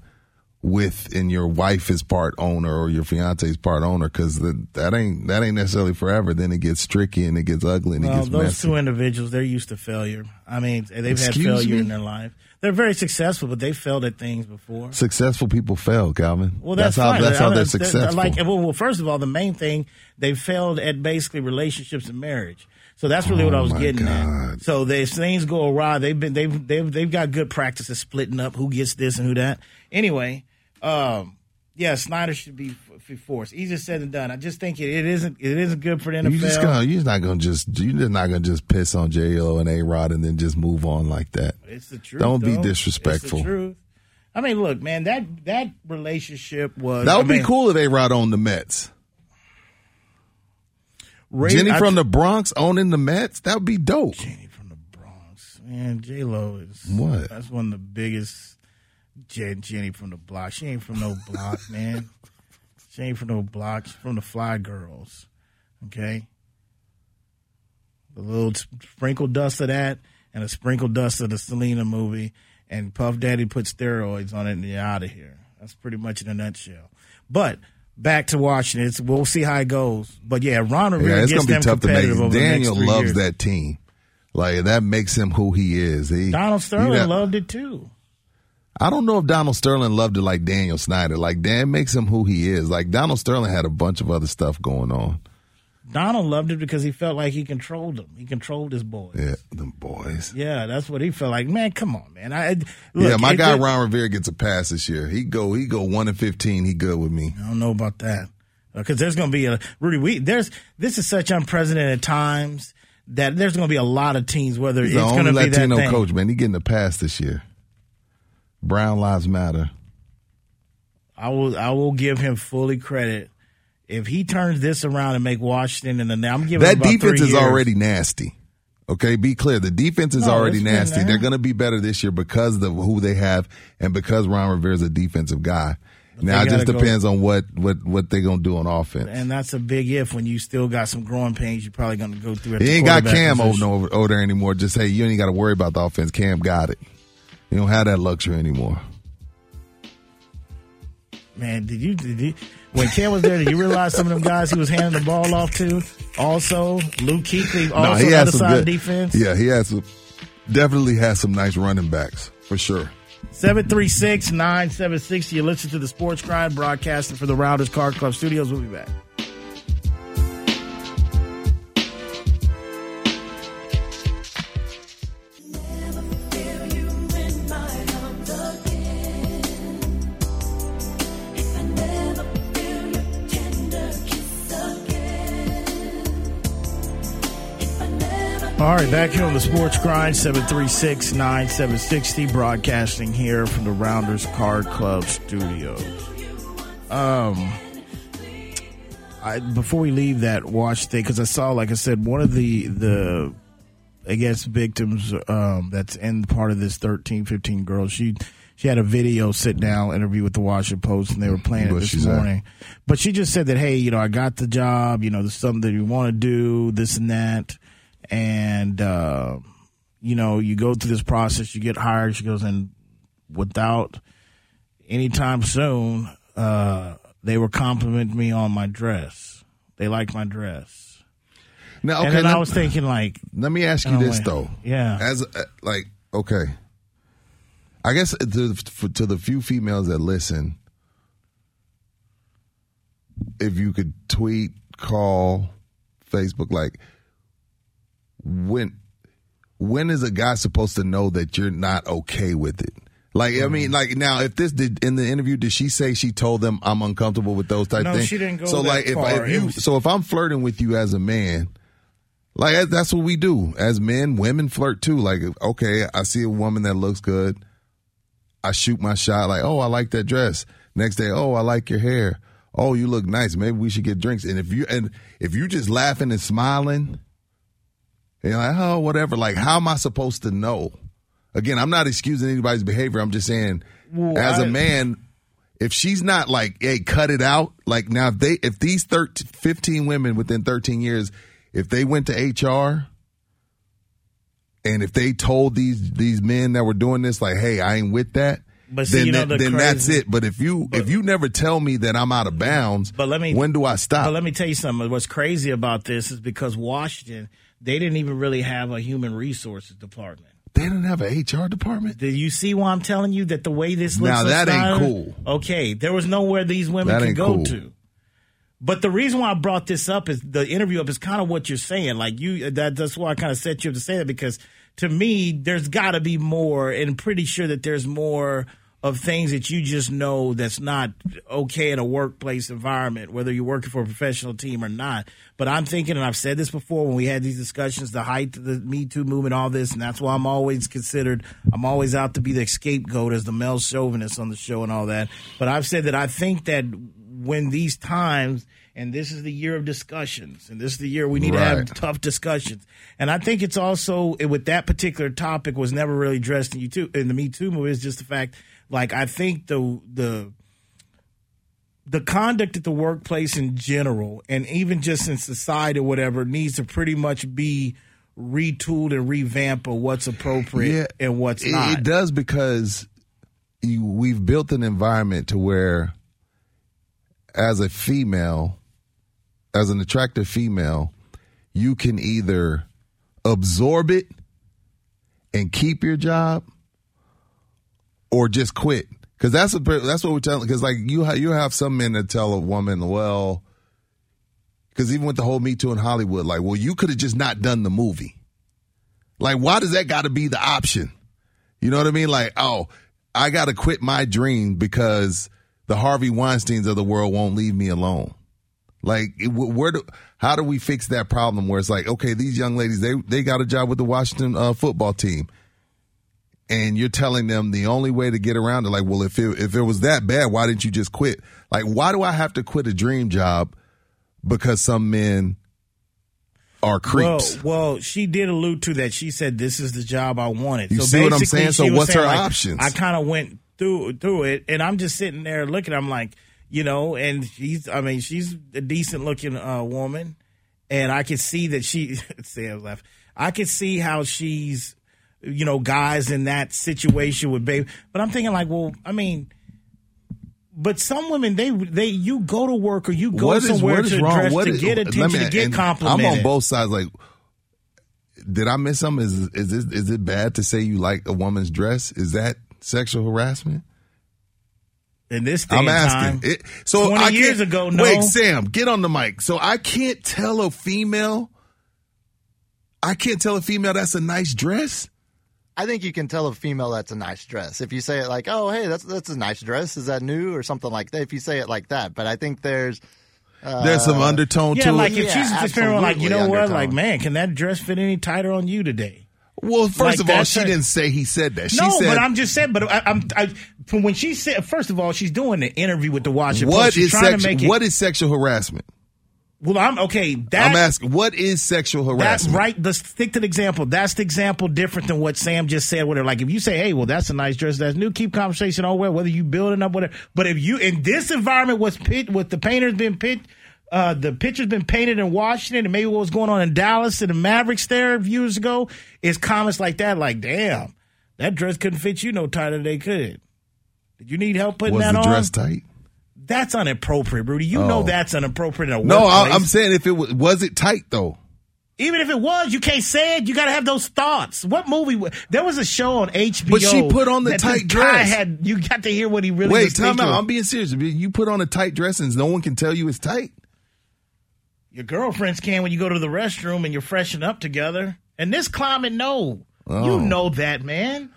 with and your wife is part owner or your fiance is part owner because that ain't that ain't necessarily forever. Then it gets tricky and it gets ugly and it Well, gets those messy. two individuals, they're used to failure. I mean, they've Excuse had failure me? in their life. They're very successful, but they failed at things before. Successful people fail, Calvin. Well, that's, how fine. that's how I- they're successful. Like, well, well, first of all, the main thing they failed at basically relationships and marriage. So that's really what I Oh, was getting God. at. So if things go awry. They've been they've they've they've got good practices splitting up who gets this and who that. Anyway, um, yeah, Snyder should be forced. Easier said than done. I just think it, it isn't it isn't good for the NFL. you just gonna you're not gonna just you're just not gonna just piss on J Lo and A Rod and then just move on like that. It's the truth. Don't be disrespectful. It's the truth. I mean, look, man, that that relationship was That would I be cool if they ride on the Mets. Ray- Jenny I- from the Bronx owning the Mets. That would be dope. Jenny from the Bronx, man, J Lo is What? That's one of the biggest. Jen, Jenny from the block. She ain't from no block, man. She ain't from no block. She's from the Fly Girls. Okay. A little sprinkle dust of that, and a sprinkle dust of the Selena movie, and Puff Daddy put steroids on it, and you're out of here. That's pretty much in a nutshell. But back to Washington, it's, we'll see how it goes. But yeah, Ron Rivera Yeah, it's gets gonna be them tough to make. competitive over Daniel the next three loves years. that team. Like that makes him who he is. He, Donald he Sterling got- loved it too. I don't know if Donald Sterling loved it like Daniel Snyder. Like Dan makes him who he is. Like Donald Sterling had a bunch of other stuff going on. Donald loved it because he felt like he controlled them. He controlled his boys. Yeah, them boys. Yeah, that's what he felt like. Man, come on, man. I, look, yeah, my guy Ron Rivera gets a pass this year. He go he go one and fifteen. He good with me. I don't know about that uh, because there's going to be a Rudy. We there's this is such unprecedented times that there's going to be a lot of teams. Whether He's it's the going to be that Latino thing. coach, man. He getting a pass this year. Brown lives matter. I will I will give him fully credit if he turns this around and make Washington and then I'm giving That defense is years. already nasty. Okay, be clear. The defense is No, already nasty. They're going to be better this year because of who they have and because Ron Rivera's a defensive guy. now it just gotta go- depends on what what what they're going to do on offense. and that's a big if when you still got some growing pains you're probably going to go through. At He ain't got Cam over, over, over there anymore. Just say you ain't got to worry about the offense. Cam got it. You don't have that luxury anymore. Man, did you, did you when Cam was there? Did you realize some of them guys he was handing the ball off to? Also, Luke Kuechly, also he on the other side good of defense. Yeah, he has some, definitely has some nice running backs for sure. 736 9760. You listen to the Sports Grind broadcasting for the Rounders Card Club Studios. We'll be back. All right, back here on the Sports Grind, 736 9760, broadcasting here from the Rounders Card Club studios. Um, I before we leave that watch thing, because I saw, like I said, one of the, the I guess, victims um, that's in part of this 13, 15 girls, she, she had a video sit down interview with the Washington Post, and they were playing it What this morning. But she just said that, hey, you know, I got the job, you know, there's something that you want to do, this and that. And, uh, you know, you go through this process, you get hired. She goes, and without anytime soon, uh, they were complimenting me on my dress. They like my dress. Now, and okay, then let- I was thinking, like, Let me ask you this wait. though. Yeah. As uh, like okay, I guess to to the few females that listen, if you could tweet, call, Facebook, like when when is a guy supposed to know that you're not okay with it? Like I Mm-hmm. mean, like now, if this did in the interview, did she say she told them I'm uncomfortable with those type No, things? she didn't go So that like, if, far. if you, was- so if I'm flirting with you as a man, like that's what we do as men. Women flirt too. Like, okay, I see a woman that looks good. I shoot my shot. Like, oh, I like that dress. Next day, oh, I like your hair. Oh, you look nice. Maybe we should get drinks. And if you and if you just laughing and smiling, and you're like, oh, whatever. Like, how am I supposed to know? Again, I'm not excusing anybody's behavior. I'm just saying, Well, as a I- man, if she's not like, hey, cut it out. Like now, if they, if these 13, 15 women within 13 years, if they went to HR and if they told these these men that were doing this, like, hey, I ain't with that. But see, then, you know, the then that's it. But if you if you never tell me that I'm out of bounds, But let me. when do I stop? But let me tell you something. What's crazy about this is because Washington, they didn't even really have a human resources department. They didn't have an HR department. Do you see why I'm telling you that the way this looks? Now, that ain't cool. Okay, there was nowhere these women That could go cool. to. But the reason why I brought this up is the interview up is kind of what you're saying. Like you, that, that's why I kind of set you up to say that because to me, there's got to be more, and I'm pretty sure that there's more of things that you just know that's not okay in a workplace environment, whether you're working for a professional team or not. But I'm thinking, and I've said this before when we had these discussions, the height of the Me Too movement, all this, and that's why I'm always considered, I'm always out to be the scapegoat as the male chauvinist on the show and all that. But I've said that I think that when these times, and this is the year of discussions, and this is the year we need to have tough discussions. And I think it's also with that particular topic was never really addressed in you too in the Me Too movie is just the fact like I think the the the conduct at the workplace in general and even just in society or whatever needs to pretty much be retooled and revamped of what's appropriate and what's it, not. It does because you, we've built an environment to where, as a female, as an attractive female, you can either absorb it and keep your job, or just quit. Because that's what that's what we're telling. Because like you ha- you have some men that tell a woman, well, because even with the whole Me Too in Hollywood, like, well, you could have just not done the movie. Like, why does that got to be the option? You know what I mean? Like, oh, I got to quit my dream because the Harvey Weinstein's of the world won't leave me alone. Like, where do, how do we fix that problem where it's like, okay, these young ladies, they, they got a job with the Washington uh, football team. And you're telling them the only way to get around it, like, well, if it, if it was that bad, why didn't you just quit? Like, why do I have to quit a dream job because some men are creeps? Well, well, she did allude to that. She said, "This is the job I wanted." You so see what I'm saying? So what's saying, her like, options? I kind of went through through it, and I'm just sitting there looking. I'm like, you know, and she's. I mean, she's a decent looking uh, woman, and I could see that she. Sam left. I could see how she's, you know, guys in that situation with baby. But I'm thinking like, well, I mean. But some women, they they you go to work or you go What somewhere is to dress What to is- get attention, me- to get complimented. I'm on both sides. Like, did I miss something? Is is this, is it bad to say you like a woman's dress? Is that sexual harassment? In this day I'm asking. time, It, so 20 I years ago, no. Wait, Sam, get on the mic. So I can't tell a female. I can't tell a female that's a nice dress. I think you can tell a female that's a nice dress if you say it like, "Oh, hey, that's that's a nice dress. Is that new or something like that?" If you say it like that, but I think there's uh, There's some undertone yeah, to like it. if she's just feeling like, you know absolutely what, like man, can that dress fit any tighter on you today? Well, first Like, of all, she her- didn't say he said that. She no, said, but I'm just saying. But I, I'm I, from when she said, first of all, she's doing the interview with the Washington "What Post. She's is trying to make it. What is sexual harassment?" Well, I'm okay. That, I'm asking, what is sexual harassment? That's right. Let's stick to the example. That's the example different than what Sam just said. With her, like if you say, "Hey, well, that's a nice dress. That's new." Keep conversation on where whether you building up whatever. But if you in this environment was pit with the painters been pit, uh, the picture's been painted in Washington, and maybe what was going on in Dallas and the Mavericks there years ago is comments like that. Like, damn, that dress couldn't fit you no tighter than they could. Did you need help putting was that the dress tight? That's inappropriate, Rudy. You Oh. know that's inappropriate in a No, I, I'm saying if it was, was it tight though. Even if it was, you can't say it. You got to have those thoughts. What movie? There was a show on HBO. But she put on the tight dress. Had you got to hear what he really? Wait, time out. I'm being serious. You put on a tight dress and no one can tell you it's tight. Your girlfriends can when you go to the restroom and you're freshening up together. And this climate, no, Oh. you know that, man.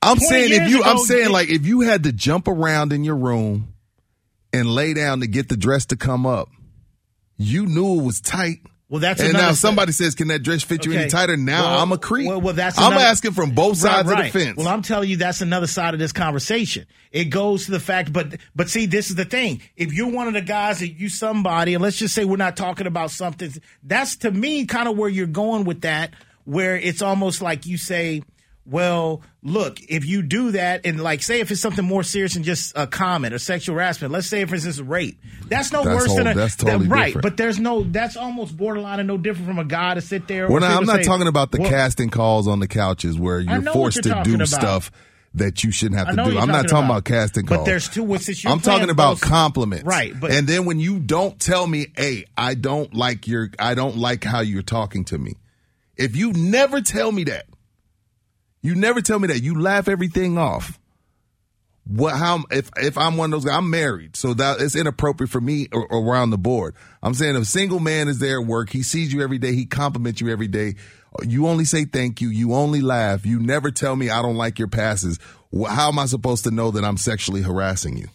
I'm saying if you, I'm saying like if you had to jump around in your room and lay down to get the dress to come up, you knew it was tight. Well, that's and another now thing. somebody says, "Can that dress fit you any tighter?" Now Well, I'm a creep. Well, well, that's I'm asking from both Right, sides right. of the fence. Well, I'm telling you, that's another side of this conversation. It goes to the fact, but but see, this is the thing. If you're one of the guys that you somebody, and let's just say we're not talking about something, that's to me kind of where you're going with that, where it's almost like you say. Well, look, if you do that, and like, say if it's something more serious than just a comment or sexual harassment, let's say, for instance, rape. That's no That's worse whole- than a that's totally that- right. different. But there's no, that's almost borderline and no different from a guy to sit there. Well, now, I'm not say, talking about the well, casting calls on the couches where you're forced you're to do about. stuff that you shouldn't have to do. I'm not talking about. about casting calls. But there's two- which is you're I'm talking about compliments, Right, but- and then when you don't tell me, "Hey, I don't like your, I don't like how you're talking to me," if you never tell me that, you never tell me that, you laugh everything off. What? How? If if I'm one of those guys, I'm married, so that it's inappropriate for me or, around the board. I'm saying if a single man is there at work, he sees you every day, he compliments you every day. You only say thank you. You only laugh. You never tell me I don't like your passes. How am I supposed to know that I'm sexually harassing you?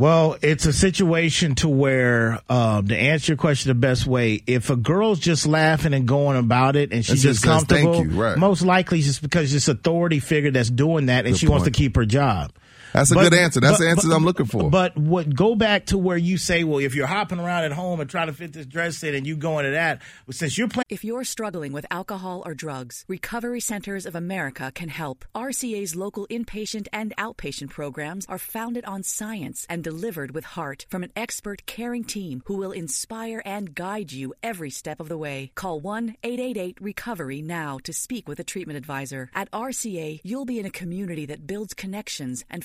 Well, it's a situation to where, um, to answer your question the best way, if a girl's just laughing and going about it and she's just just says, "Thank comfortable, you," right. most likely it's just because it's authority figure that's doing that and Good she wants to keep her job. That's a good answer. That's the answer I'm looking for. But what go back to where you say, well, if you're hopping around at home and trying to fit this dress in and you go into that, well, since you're playing. If you're struggling with alcohol or drugs, Recovery Centers of America can help. RCA's local inpatient and outpatient programs are founded on science and delivered with heart from an expert caring team who will inspire and guide you every step of the way. Call 1 888 Recovery now to speak with a treatment advisor. At RCA, you'll be in a community that builds connections and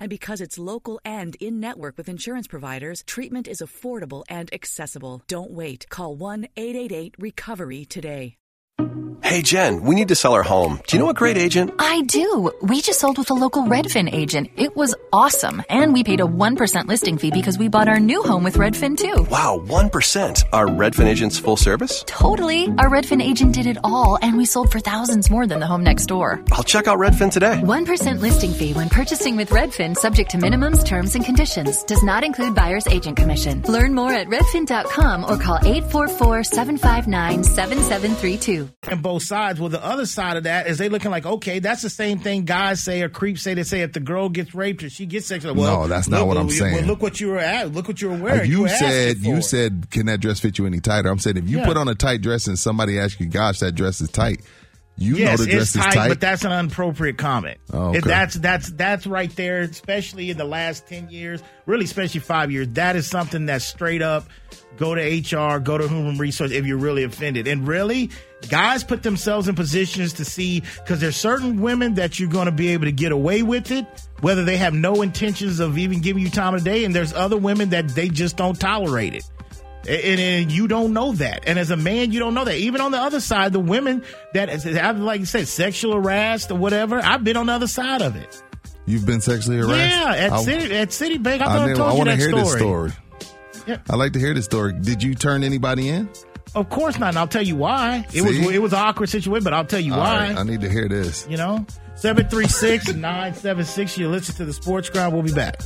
And because it's local and in network with insurance providers, treatment is affordable and accessible. Don't wait. Call 1 888 Recovery today. Hey Jen, we need to sell our home. Do you know a great agent? I do. We just sold with a local Redfin agent. It was awesome. And we paid a 1% listing fee because we bought our new home with Redfin too. Wow, 1%. Are Redfin agents full service? Totally. Our Redfin agent did it all, and we sold for thousands more than the home next door. I'll check out Redfin today. 1% listing fee when purchasing with Redfin, subject to minimums, terms, and conditions. Does not include buyer's agent commission. Learn more at redfin.com or call 844 759 7732. Both sides. Well, the other side of that is they looking like, okay, that's the same thing guys say or creeps say. They say if the girl gets raped or she gets sexual. Well, No, that's not look- what uh, I'm well, saying. Well, look what you were at. Look what you were wearing. Like you said, you said, can that dress fit you any tighter? I'm saying if you Yeah. put on a tight dress and somebody asks you, gosh, that dress is tight, you yes, know the dress it's tight, is tight. but that's an inappropriate comment. Oh, okay. That's that's that's right there, especially in the last ten years, really, especially five years. That is something that's straight up. Go to HR, go to human resource if you're really offended. And really, guys put themselves in positions to see because there's certain women that you're going to be able to get away with it, whether they have no intentions of even giving you time of day, and there's other women that they just don't tolerate it. And, and you don't know that. And as a man, you don't know that. Even on the other side, the women that, like you said, sexual harassed or whatever, I've been on the other side of it. You've been sexually harassed. Yeah, at I- City, at Citibank. I I, I, never- told I you want to that hear story. this story. Yeah. I like to hear this story. Did you turn anybody in? Of course not. And I'll tell you why. It was it was an awkward situation, but I'll tell you All why. right, I need to hear this. You know, 736 976. You listen to the Sports crowd. We'll be back.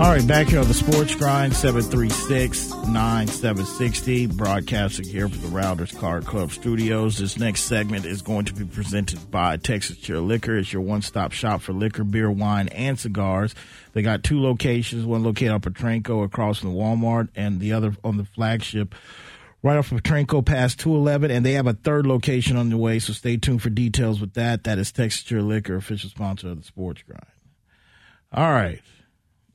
All right, back here on the Sports Grind, 736 9760, broadcasting here from the Rounders Card Club studios. This next segment is going to be presented by Texas Chair Liquor. It's your one stop shop for liquor, beer, wine, and cigars. They got two locations, one located on Petranco across from the Walmart, and the other on the flagship right off of Petranco past 211. And they have a third location on the way, so stay tuned for details with that. That is Texas Chair Liquor, official sponsor of the Sports Grind. All right.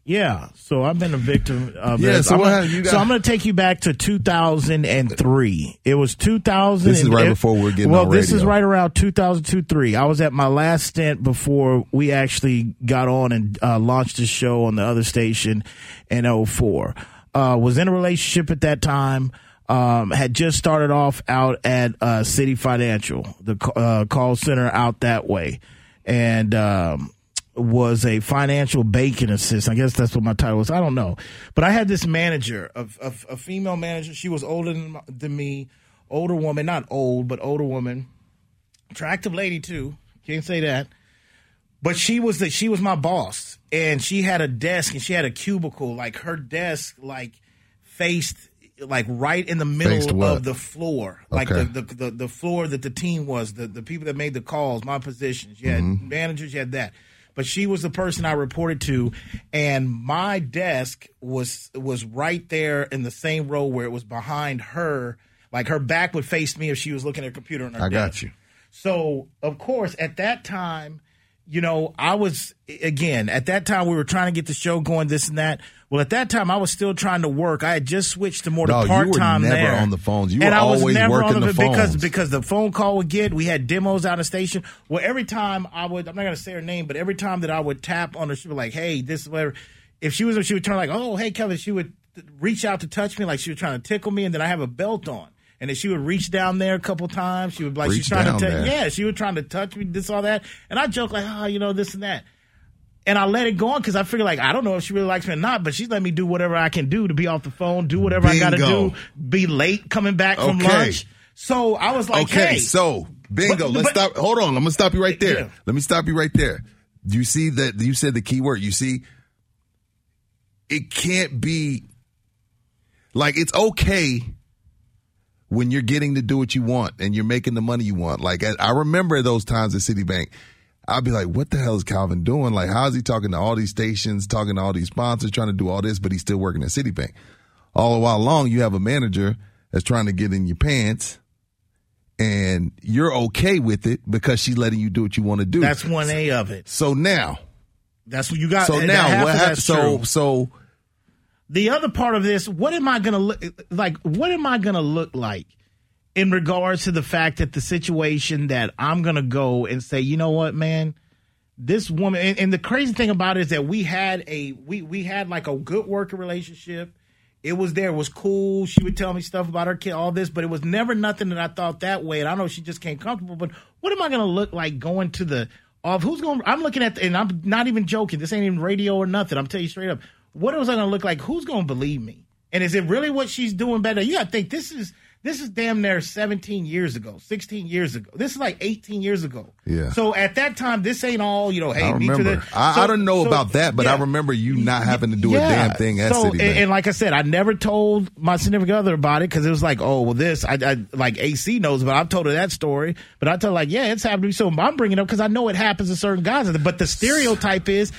Yeah, so I've been a victim of Yeah, this. so I'm gonna. You got- so I'm going to take you back to 2003. It was 2000. This is right it- before we we're getting Well, this is right around 2002 3. I was at my last stint before we actually got on and uh, launched the show on the other station in 04. Uh, was in a relationship at that time. Um, had just started off out at uh, CitiFinancial, the uh, call center out that way, and um, was a financial banking assistant. I guess that's what my title was. I don't know, but I had this manager, a, a, a female manager. She was older than, than me, older woman, not old, but older woman, attractive lady too. Can't say that. But she was the she was my boss, and she had a desk and she had a cubicle. Like her desk, like faced like right in the middle of the floor, like Okay. the, the the the floor that the team was, the the people that made the calls, my positions. You had Mhm. managers, you had that. But she was the person I reported to, and my desk was was right there in the same row where it was behind her. Like her back would face me if she was looking at a computer on her I got you. So, of course, at that time, you know, I was again at that time we were trying to get the show going, this and that. Well, at that time, I was still trying to work. I had just switched to more No, to part time never there. on the phones. You and were I was always never working on the because phones. because the phone call would get. We had demos out of the station. Well, every time I would, I'm not going to say her name, but every time that I would tap on her, she would like, "Hey, this is whatever." If she was, she would turn like, "Oh, hey, Kevin." She would reach out to touch me like she was trying to tickle me, and then I have a belt on. And then she would reach down there a couple times. She would like Reach she's trying to, t- yeah, she was trying to touch me, this all that, and I joke like, oh, you know, this and that, and I let it go on because I figure like I don't know if she really likes me or not, but she's letting me do whatever I can do to be off the phone, do whatever I got to do, be late coming back from lunch. So I was like, okay, hey, so bingo. But- let's but- stop. Hold on. I'm gonna stop you right there. Yeah. Let me stop you right there. Do you see that? You said the key word. You see, it can't be like it's okay when you're getting to do what you want and you're making the money you want. Like I, remember those times at Citibank. I'd be like, what the hell is Calvin doing? Like, how is he talking to all these stations, talking to all these sponsors, trying to do all this, but he's still working at Citibank? All the while long, you have a manager that's trying to get in your pants and you're okay with it because she's letting you do what you want to do. that's one A of it. So now, That's what you got. so now what of happened? So, so the other part of this, what am I gonna look like? What am I gonna look like in regards to the fact that the situation that I'm gonna go and say, you know what, man, this woman, and, and the crazy thing about it is that we had a we we had like a good working relationship. It was there, it was cool. She would tell me stuff about her kid, all this, but it was never nothing that I thought that way. And I know she just came comfortable, but what am I gonna look like going to the of who's going I'm looking at the, and I'm not even joking. This ain't even radio or nothing. I'm telling you straight up. What was I gonna look like? Who's gonna believe me? And is it really what she's doing better? You gotta think this is this is damn near 17 years ago, 16 years ago. This is like 18 years ago. Yeah. So at that time, this ain't all, you know, hey, I remember. that- I, I don't know so- about that, but I remember you not having to do a damn thing at so, Citibank. and, and like I said, I never told my significant other about it because it was like, oh, well, this, I, I like AC knows, but I've told her that story. But I tell her like, yeah, it's happened to me. So I'm bringing it up because I know it happens to certain guys. But the stereotype is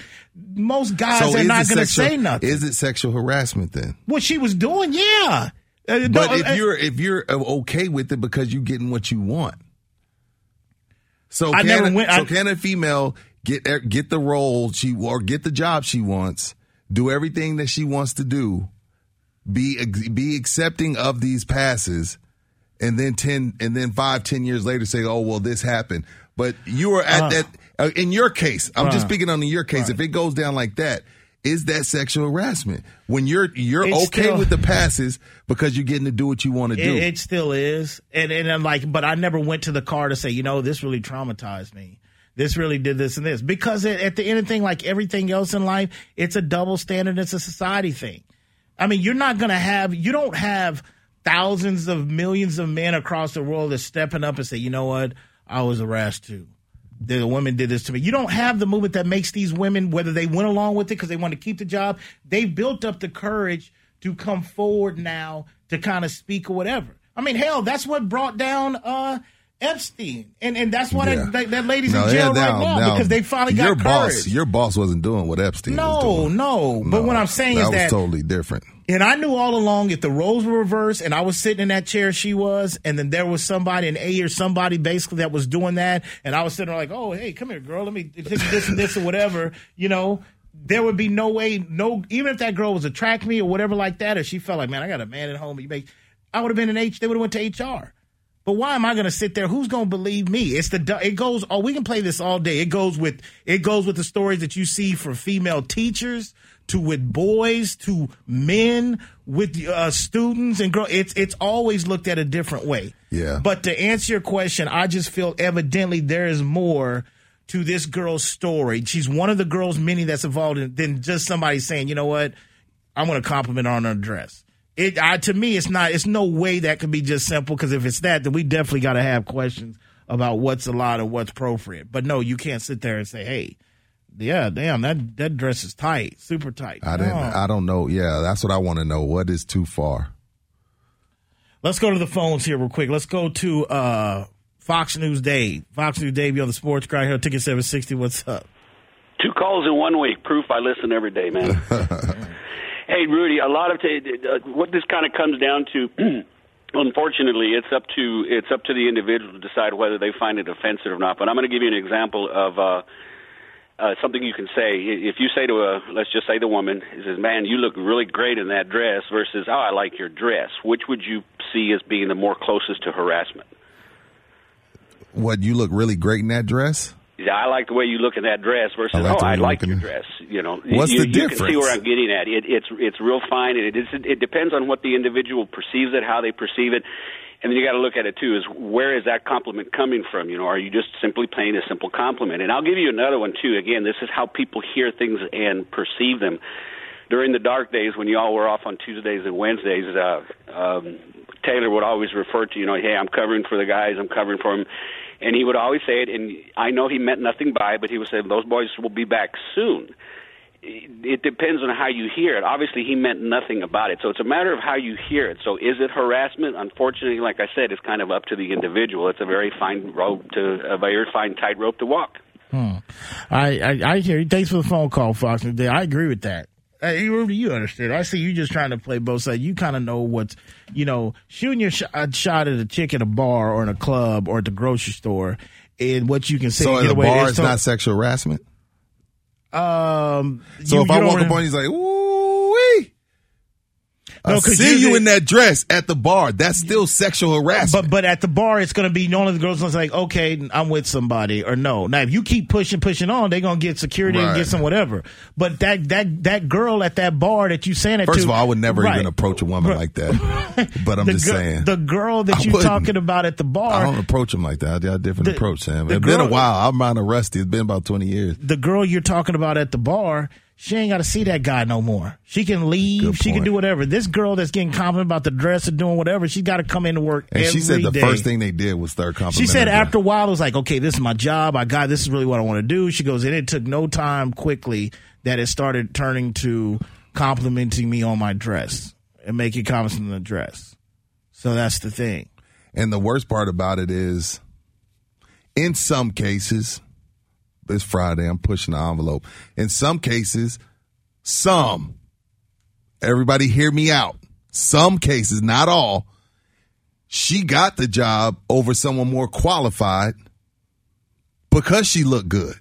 most guys So are not going to say nothing. Is it sexual harassment then? what she was doing, yeah. Uh, But no, if uh, you're if you're uh, okay with it because you're getting what you want, so I can went- so I- can a female get er, get the role she or get the job she wants, do everything that she wants to do, be be accepting of these passes, and then ten and then five ten years later say, oh well, this happened. But you are at Uh. that uh, in your case. I'm just speaking on your case. If it goes down like that. Is that sexual harassment when you're you're It's okay still- with the passes because you're getting to do what you want to do? it still is, and and I'm like, but I never went to the car to say, you know, this really traumatized me. This really did this and this because at, at the end of the thing, like everything else in life, it's a double standard. It's a society thing. I mean, you're not gonna have, you don't have thousands of millions of men across the world that's stepping up and say, you know what, I was harassed too. The women did this to me. You don't have the movement that makes these women, whether they went along with it because they want to keep the job, they've built up the courage to come forward now to kind of speak or whatever. I mean, hell, that's what brought down uh, Epstein, and and that's why Yeah. that, that, that lady's No, in jail yeah, right now, because they finally got your courage. boss. Your boss wasn't doing what Epstein was no, doing. no, But what I'm saying is that is was that totally different. and I knew all along if the roles were reversed and I was sitting in that chair she was, and then there was somebody, an A or somebody basically that was doing that, and I was sitting there like, oh, hey, come here, girl, let me this, this and this or whatever, you know, there would be no way, no, even if that girl was attract me or whatever like that, or she felt like, man, I got a man at home, you make, I would have been in H, they would have went to HR. But why am I going to sit there? Who's going to believe me? It's the it goes. Oh, we can play this all day. It goes with it goes with the stories that you see from female teachers to with boys to men with uh, students and girls. It's it's always looked at a different way. Yeah. But to answer your question, I just feel evidently there is more to this girl's story. She's one of the girls many that's involved in than just somebody saying, you know what, I'm going to compliment her on her dress. It I, to me, it's not. It's no way that could be just simple. Because if it's that, then we definitely got to have questions about what's a lot and what's appropriate. But no, you can't sit there and say, "Hey, yeah, damn, that that dress is tight, super tight. I didn't. Oh. I don't know. Yeah, that's what I want to know. What is too far? Let's go to the phones here real quick. Let's go to uh, Fox News Dave. Fox News Dave, you're on the sports guy here. Ticket 760. What's up? Two calls in one week. Proof I listen every day, man. hey, Rudy, a lot of t- uh, what this kind of comes down to. Unfortunately, it's up to it's up to the individual to decide whether they find it offensive or not. But I'm going to give you an example of uh, uh, something you can say. If you say to a, let's just say the woman, he says, "Man, you look really great in that dress," versus, "Oh, I like your dress." Which would you see as being the more closest to harassment? What you look really great in that dress. Yeah, I like the way you look in that dress versus I like oh, I like your dress. You know, What's you, the you can see where I'm getting at. It, it's it's real fine, and it is it depends on what the individual perceives it, how they perceive it, and then you got to look at it too. Is where is that compliment coming from? You know, are you just simply paying a simple compliment? And I'll give you another one too. Again, this is how people hear things and perceive them. During the dark days when y'all were off on Tuesdays and Wednesdays, uh, um, Taylor would always refer to you know, hey, I'm covering for the guys, I'm covering for them, and he would always say it. And I know he meant nothing by it, but he would say those boys will be back soon. It depends on how you hear it. Obviously, he meant nothing about it, so it's a matter of how you hear it. So, is it harassment? Unfortunately, like I said, it's kind of up to the individual. It's a very fine rope to a very fine tightrope to walk. Hmm. I, I I hear you. Thanks for the phone call, Fox I agree with that. Hey, Rudy, you understand. I see you just trying to play both sides. You kind of know what's, you know, shooting your sh- a shot at a chick at a bar or in a club or at the grocery store, and what you can say. So at a bar, it's not sexual harassment. Um. So you- if you I walk up on you, he's like, "Ooh wee." I No, 'cause see you in that dress at the bar. That's still sexual harassment. But but at the bar, it's going to be of the girls going to like, okay, I'm with somebody, or no. Now, if you keep pushing, pushing on, they're going to get security and get some whatever. But that that that girl at that bar that you saying it First to, of all, I would never right. even approach a woman like that. But I'm the just saying. the girl that you're talking about at the bar. I don't approach them like that. I got a different The- approach, Sam. It's been a while. I'm kind of rusty. It's been about 20 years. the girl you're talking about at the bar, she ain't got to see that guy no more. She can leave. She can do whatever. This girl that's getting confident about the dress or doing whatever, she's got to come into work. And she said the day. first thing they did was start complimenting. She said after a while, it was like, okay, this is my job. I got this is really what I want to do. She goes, and it took no time quickly that it started turning to complimenting me on my dress and making comments on the dress. So that's the thing. And the worst part about it is, in some cases, it's Friday. I'm pushing the envelope. In some cases, some, everybody hear me out. Some cases, not all, she got the job over someone more qualified because she looked good.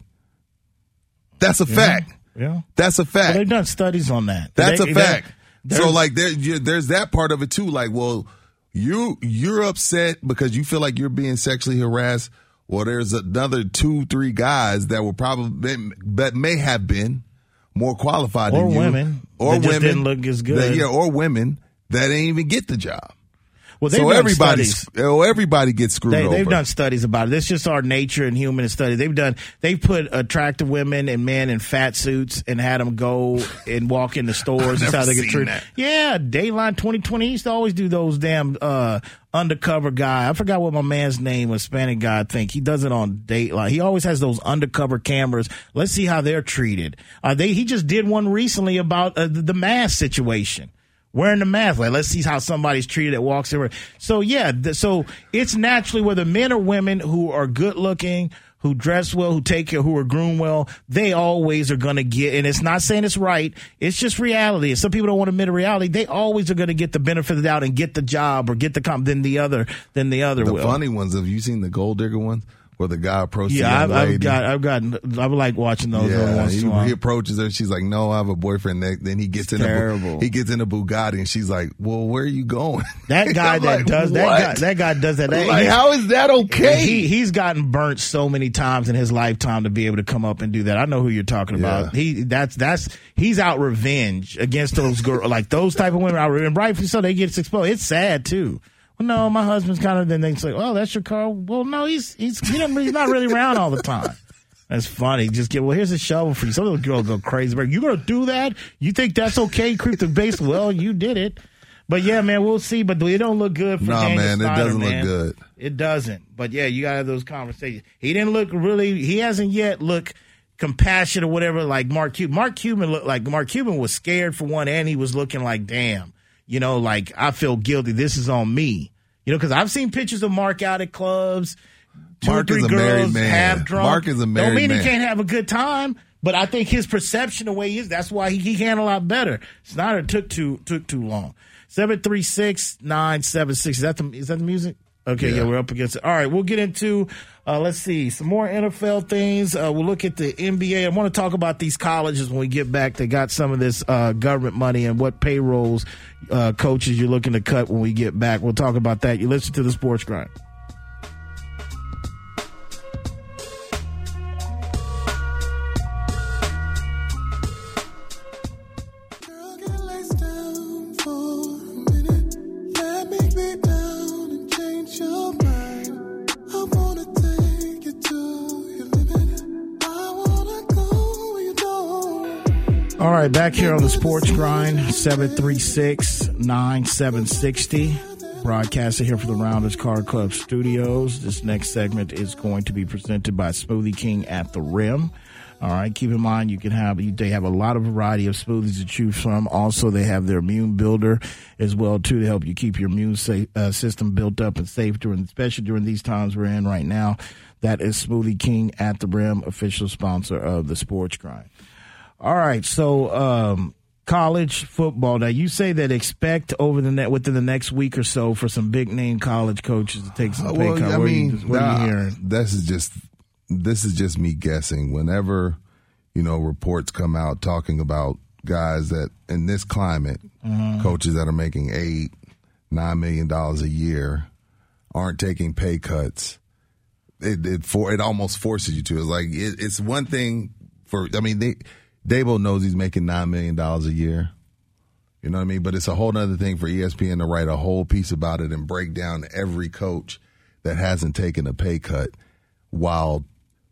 That's a fact. Yeah. That's a fact. But they've done studies on that. That's They- a they- fact. there's- So like there, you- there's that part of it too. Like, well, you you're upset because you feel like you're being sexually harassed. Well, there's another two, three guys that were probably that may have been more qualified Or than you, women or that just women didn't look as good. that- yeah, or women that didn't even get the job. Well, they've so done everybody's studies. oh, everybody gets screwed They, over. they've done studies about it. It's just our nature and human study. They've done. They've put attractive women and men in fat suits and had them go and walk in the stores. That's how they get treated. Yeah, Dateline 2020 used to always do those damn uh, undercover guy. I forgot what my man's name. Hispanic guy. I think he does it on Dateline. He always has those undercover cameras. Let's see how they're treated. Uh, they he just did one recently about uh, the, the mask situation wearing the mask. Like, let's see how somebody's treated that walks over. So yeah, so it's naturally whether men or women who are good looking, who dress well, who take care, who are groomed well, they always are going to get. And it's not saying it's right. It's just reality. And some people don't want to admit a reality. They always are going to get the benefit of the doubt and get the job or get the comp than the other than the other the will. funny ones. Have you seen the gold digger ones where the guy approaches yeah, the I've? I've got, I've gotten, I like watching those Yeah, once he, in a while. he approaches her. She's like, "No, I have a boyfriend." Then- Then he gets in terrible. a he gets in a Bugatti, and she's like, "Well, where are you going?" That guy that like, does "What?" that guy that guy does that. that Like, he- how is that okay? He he's gotten burnt so many times in his lifetime to be able to come up and do that. I know who you're talking about. He that's that's he's out revenge against those girls like those type of women. Out and rightfully so they get exposed. It's sad too. Well, no, my husband's kind of then they say, "Oh, that's your car." Well, no, he's he's he he's not really around all the time. That's funny. Just get well. Here's a shovel for you. Some of those girls go crazy. You gonna do that? You think that's okay? Creep the base? Well, you did it. But yeah, man, we'll see. But it don't look good for Nah, man, it doesn't look good. It doesn't. But yeah, you gotta have those conversations. He didn't look really. He hasn't yet look compassion or whatever, like Mark Cuban. Mark Cuban looked like Mark Cuban was scared for one, and he was looking like, damn, you know, like I feel guilty. This is on me, you know, because I've seen pictures of Mark out at clubs. Two Mark or three is a girls married man. half drunk. Mark is a married Don't mean man. he can't have a good time, but I think his perception, the way he is, that's why he, he can a lot better. Snyder took too took too long. Seven three six nine seven six. Is that the is that the music? Okay, yeah. Yeah. we're up against it. All right, we'll get into uh, let's see some more NFL things. Uh, we'll look at the NBA. I want to talk about these colleges when we get back. They got some of this uh, government money and what payrolls uh, coaches you're looking to cut when we get back. We'll talk about that. You listen to the Sports Grind. All right, back here on the Sports Grind, 736 9760. Broadcasting here from the Rounders Card Club studios. This next segment is going to be presented by Smoothie King at the Rim. All right, keep in mind you can have they have a lot of variety of smoothies to choose from. Also, they have their immune builder as well too to help you keep your immune sa- uh, system built up and safe during, especially during these times we're in right now. That is Smoothie King at the Rim, official sponsor of the Sports Grind. All right, so um, college football. Now you say that expect over the net within the next week or so for some big name college coaches to take some pay Well, cut. I What, mean, are you, what are you hearing? This is just this is just me guessing. Whenever you know reports come out talking about guys that in this climate, Mhm. coaches that are making eight, nine million dollars a year aren't taking pay cuts. It it for it almost forces you to. It's like it, it's one thing for. I mean, they Dabo knows he's making nine million dollars a year. You know what I mean? But it's a whole other thing for ESPN to write a whole piece about it and break down every coach that hasn't taken a pay cut while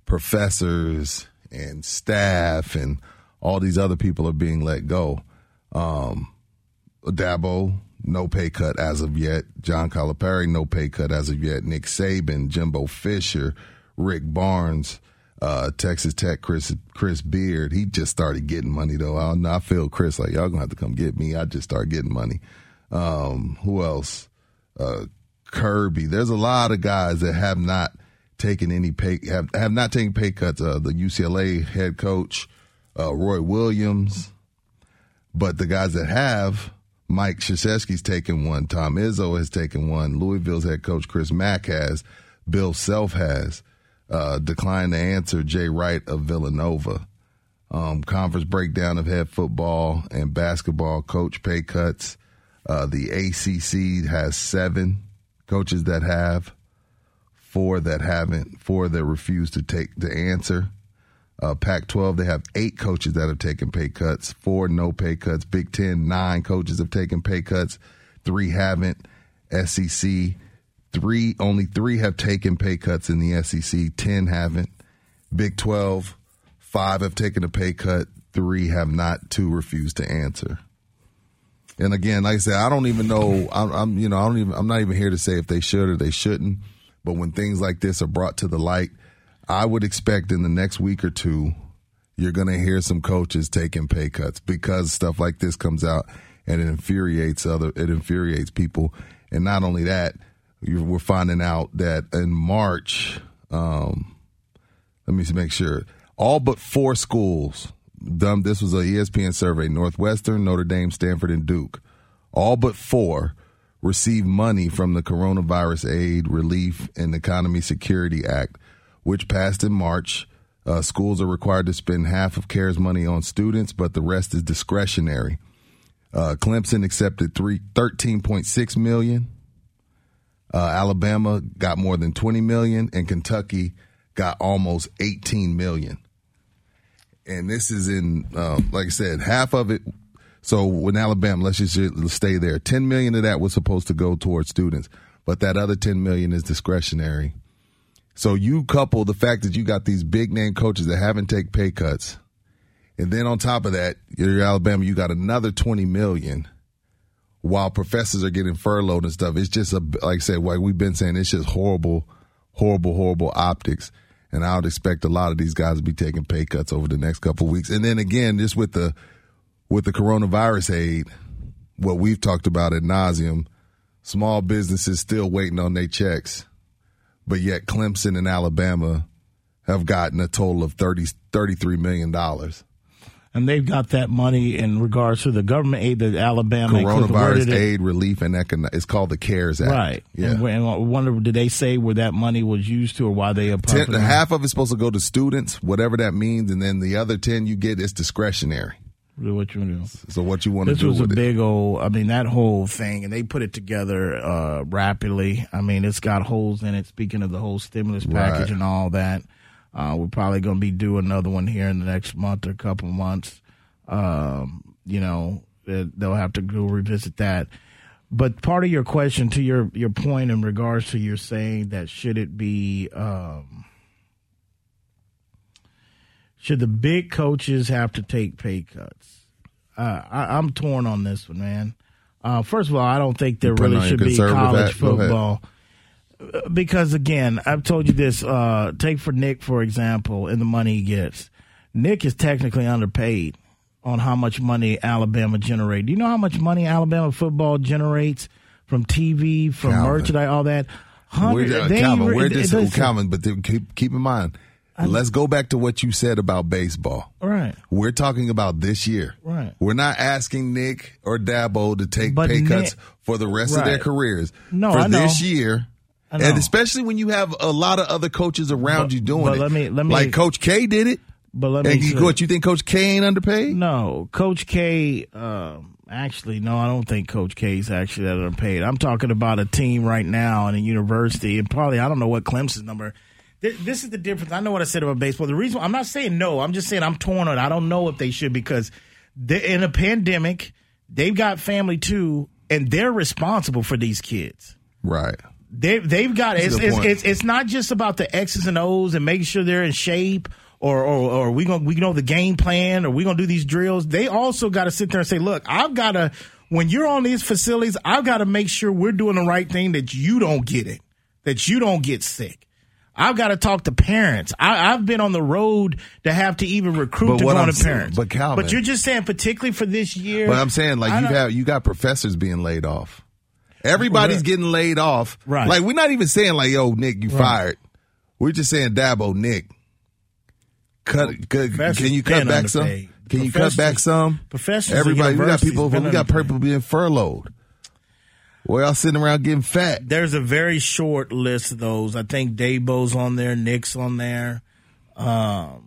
professors and staff and all these other people are being let go. Um, Dabo, no pay cut as of yet. John Calipari, no pay cut as of yet. Nick Saban, Jimbo Fisher, Rick Barnes, uh, Texas Tech, Chris Chris Beard. He just started getting money though. I, I feel Chris like y'all gonna have to come get me. I just started getting money. Um, who else? Uh, Kirby. There's a lot of guys that have not taken any pay have have not taken pay cuts. Uh, the UCLA head coach, uh, Roy Williams. But the guys that have, Mike Krzyzewski's taken one, Tom Izzo has taken one, Louisville's head coach Chris Mack has, Bill Self has, uh, declined to answer Jay Wright of Villanova. Um, conference breakdown of head football and basketball coach pay cuts. Uh, the ACC has seven coaches that have, four that haven't, four that refuse to take to answer. Uh, Pac 12, they have eight coaches that have taken pay cuts, four no pay cuts. Big 10, nine coaches have taken pay cuts, three haven't. SEC, three, only three have taken pay cuts in the SEC, 10 haven't. Big 12, five have taken a pay cut, three have not, two refuse to answer. And again, like I said, I don't even know. I'm, I'm, you know, I don't even. I'm not even here to say if they should or they shouldn't. But when things like this are brought to the light, I would expect in the next week or two, you're going to hear some coaches taking pay cuts because stuff like this comes out and it infuriates other. It infuriates people, and not only that, we're finding out that in March. Um, let me make sure. All but four schools. Done. This was a ESPN survey: Northwestern, Notre Dame, Stanford, and Duke. All but four received money from the Coronavirus Aid, Relief, and Economy Security Act, which passed in March. Uh, schools are required to spend half of CARES money on students, but the rest is discretionary. Uh, Clemson accepted three, 13.6 million. Uh, Alabama got more than 20 million, and Kentucky got almost 18 million. And this is in, um, like I said, half of it. So when Alabama, let's just stay there. 10 million of that was supposed to go towards students, but that other 10 million is discretionary. So you couple the fact that you got these big name coaches that haven't take pay cuts, and then on top of that, you're Alabama, you got another 20 million while professors are getting furloughed and stuff. It's just a, like I said, like we've been saying, it's just horrible, horrible, horrible optics. and I would expect a lot of these guys to be taking pay cuts over the next couple weeks. And then again, just with the with the coronavirus aid, what we've talked about at nauseum, small businesses still waiting on their checks, but yet Clemson and Alabama have gotten a total of 30, $33 million. And they've got that money in regards to the government aid that Alabama and Clifton- where Coronavirus aid relief and economic. It's called the CARES Act. Right. Yeah. And, and I wonder, did they say where that money was used to or why they applied Ten, half of it's supposed to go to students, whatever that means, and then the other ten you get is discretionary. What you want to do? So what you want to This do was a it? big old. I mean, that whole thing, and they put it together uh, rapidly. I mean, it's got holes in it. Speaking of the whole stimulus package Right. and all that, uh, we're probably going to be doing another one here in the next month or couple months. Um, you know, they- they'll have to go revisit that. But part of your question, to your your point in regards to your saying that should it be. Um, should the big coaches have to take pay cuts? Uh, I, I'm torn on this one, man. Uh, first of all, I don't think there really should be college hat? Go ahead. football. Because again, I've told you this. Uh, take for Nick, for example, and the money he gets. Nick is technically underpaid on how much money Alabama generates. Do you know how much money Alabama football generates from TV, from Calvin. merchandise, all that? Hundred- We're, uh, Calvin, re- we're it- just, listen, Calvin, but then keep, keep in mind, let's go back to what you said about baseball. Right. We're talking about this year. Right. We're not asking Nick or Dabo to take But pay Nick- cuts for the rest of their careers. No, for I know. this year. And especially when you have a lot of other coaches around But- you doing but it. let me- let me- like Coach K did it. But let me And you, what you think Coach K ain't underpaid? No, Coach K. Um, actually, no, I don't think Coach K is actually that underpaid. I'm talking about a team right now in a university, and probably I don't know what Clemson's number. Th- This is the difference. I know what I said about baseball. The reason I'm not saying no, I'm just saying I'm torn on. it. I don't know if they should because in a pandemic, they've got family too, and they're responsible for these kids. Right. They they've got it's it's, it's it's not just about the X's and O's and making sure they're in shape or or, or we gonna we know the game plan or we gonna do these drills. They also got to sit there and say, look, I've got to when you're on these facilities, I've got to make sure we're doing the right thing that you don't get it, that you don't get sick. I've got to talk to parents. I, I've been on the road to have to even recruit But to go I'm to saying- parents. but Calvin- but you're just saying, particularly for this year. But I'm saying, like you have, you got professors being laid off. Everybody's Well, getting laid off. Right. Like we're not even saying like, "Yo, Nick, you Right. fired." We're just saying, "Dabo, Nick, cut. cut professors can you cut back some? Can you cut back some?" professors Everybody, we got people. We got people being furloughed. We're all sitting around getting fat. There's a very short list of those. I think Dabo's on there, Nick's on there. Um,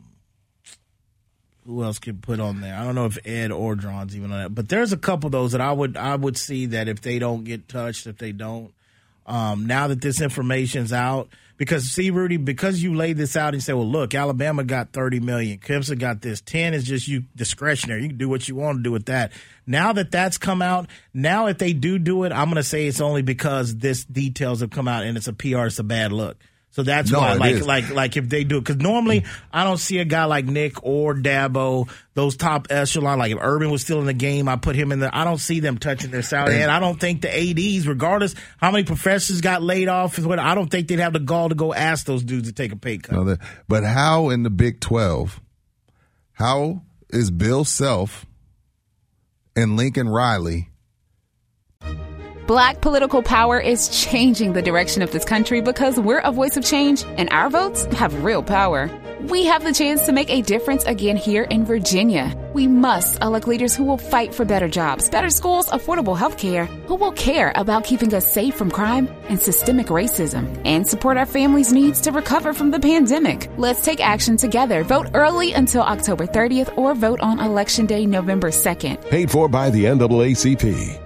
who else can put on there? I don't know if Ed Orgeron's even on that, but there's a couple of those that I would I would see that if they don't get touched, if they don't, um, now that this information's out, because see Rudy, because you laid this out and say, well, look, Alabama got thirty million, Clemson got this, ten is just you discretionary. You can do what you want to do with that. Now that that's come out, now if they do do it, I'm going to say it's only because this details have come out and it's a PR, it's a bad look. So that's No, why, like, is. like, like if they do it, because normally I don't see a guy like Nick or Dabo, those top echelon. Like if Urban was still in the game, I put him in the. I don't see them touching their salary, and I don't think the ads, regardless how many professors got laid off, is what I don't think they'd have the gall to go ask those dudes to take a pay cut. No, but how in the Big Twelve? How is Bill Self and Lincoln Riley? Black political power is changing the direction of this country because we're a voice of change and our votes have real power. We have the chance to make a difference again here in Virginia. We must elect leaders who will fight for better jobs, better schools, affordable health care, who will care about keeping us safe from crime and systemic racism, and support our families' needs to recover from the pandemic. Let's take action together. Vote early until October 30th or vote on Election Day, November 2nd. Paid for by the NAACP.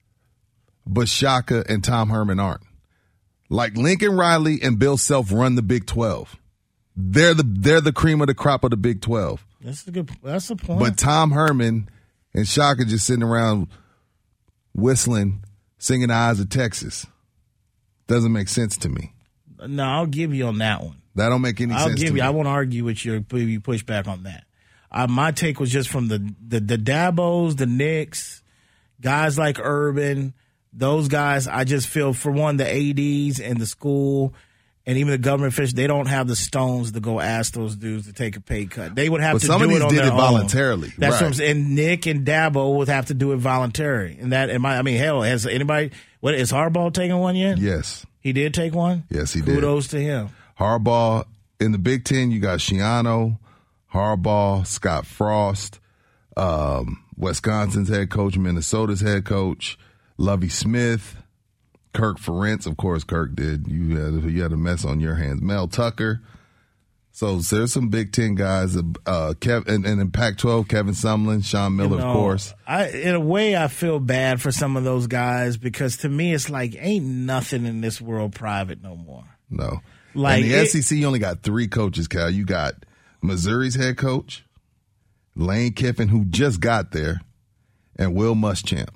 but Shaka and Tom Herman aren't. Like Lincoln Riley and Bill Self run the Big Twelve. They're the they're the cream of the crop of the Big Twelve. That's a good. That's a point. But Tom Herman and Shaka just sitting around whistling, singing the Eyes of Texas. Doesn't make sense to me. no, I'll give you on that one. That don't make any I'll sense give to you. me. I won't argue with you. If you push back on that. Uh, my take was just from the the the Dabos, the Nicks, guys like Urban, those guys. I just feel for one, the ads and the school. And even the government officials, they don't have the stones to go ask those dudes to take a pay cut. They would have But to some do of these it on did their it own. voluntarily, That's what I'm right. saying. And Nick and Dabo would have to do it voluntarily. And that, and my, I mean, hell, has anybody? What is Harbaugh taking one yet? Yes. He did take one. Yes, he did. Kudos to him. Harbaugh in the Big Ten, you got Schiano, Harbaugh, Scott Frost, um, Wisconsin's head coach, Minnesota's head coach, Lovie Smith, Kirk Ferentz. Of course, Kirk did. You had you had a mess on your hands. Mel Tucker. So there's some Big Ten guys. Uh, Kev, and, and in Pac-12, Kevin Sumlin, Sean Miller, You know, of course. I, in a way, I feel bad for some of those guys because to me, it's like ain't nothing in this world private no more. No. Like, and the it- SEC, you only got three coaches, Cal. You got Missouri's head coach, Lane Kiffin, who just got there, and Will Muschamp.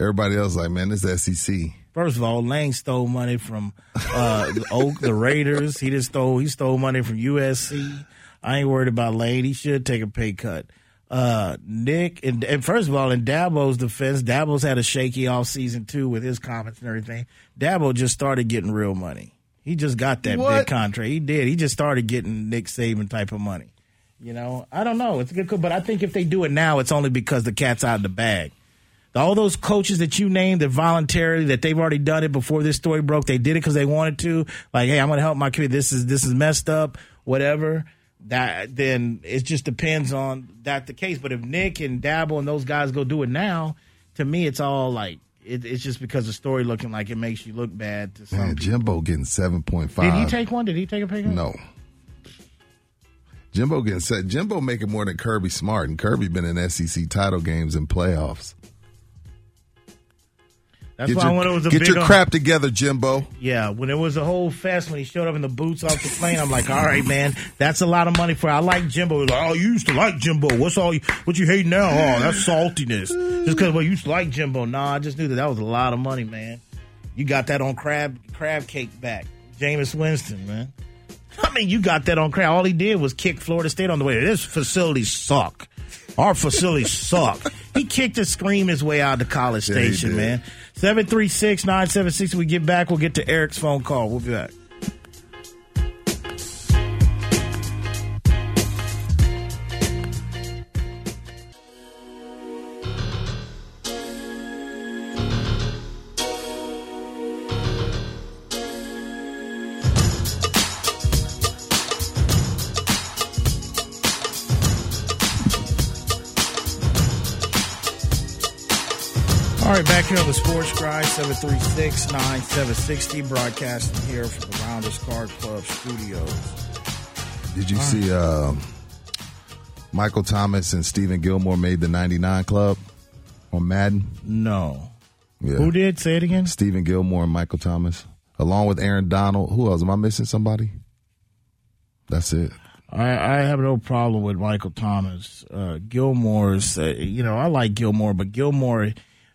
Everybody else like, man, this SEC. First of all, Lane stole money from uh, the Oak, the Raiders. He just stole he stole money from USC. I ain't worried about Lane. He should take a pay cut. Uh, Nick and, and first of all, in Dabo's defense, Dabo's had a shaky off season too with his comments and everything. Dabo just started getting real money. He just got that What? big contract. He did. He just started getting Nick Saban type of money. You know, I don't know. It's a good, co- but I think if they do it now, it's only because the cat's out of the bag. All those coaches that you named that voluntarily that they've already done it before this story broke, they did it because they wanted to. Like, hey, I'm going to help my kid. This is this is messed up. Whatever. That then it just depends on that the case. But if Nick and Dabo and those guys go do it now, to me, it's all like it, it's just because the story looking like it makes you look bad to some. Man, people. Jimbo getting 7.5. Did he take one? Did he take a pay cut? No. Jimbo getting set. Jimbo making more than Kirby Smart, and Kirby been in SEC title games and playoffs. That's get why your, when it was a get your on- uh, crap together, Jimbo. Yeah, when it was a whole fest when he showed up in the boots off the plane, I'm like, all right, man, that's a lot of money for. I like Jimbo. Like, oh, you used to like Jimbo. What's all you? What you hate now? Oh, that's saltiness. Just because well, you used to like Jimbo. Nah, I just knew that that was a lot of money, man. You got that on crab crab cake back, Jameis Winston, man. I mean, you got that on crab. All he did was kick Florida State on the way. This facility suck. Our facilities suck. He kicked and screamed his way out of the college Yeah, station, man. 736 976. We get back. We'll get to Eric's phone call. We'll be back. 736 9760, broadcasting here from the Rounders Card Club studios. Did you see uh, Michael Thomas and Stephon Gilmore made the 99 Club on Madden? No. Yeah. Who did? Say it again. Stephon Gilmore and Michael Thomas, along with Aaron Donald. Who else? Am I missing somebody? That's it. I, I have no problem with Michael Thomas. Uh, Gilmore's, uh, you know, I like Gilmore, but Gilmore,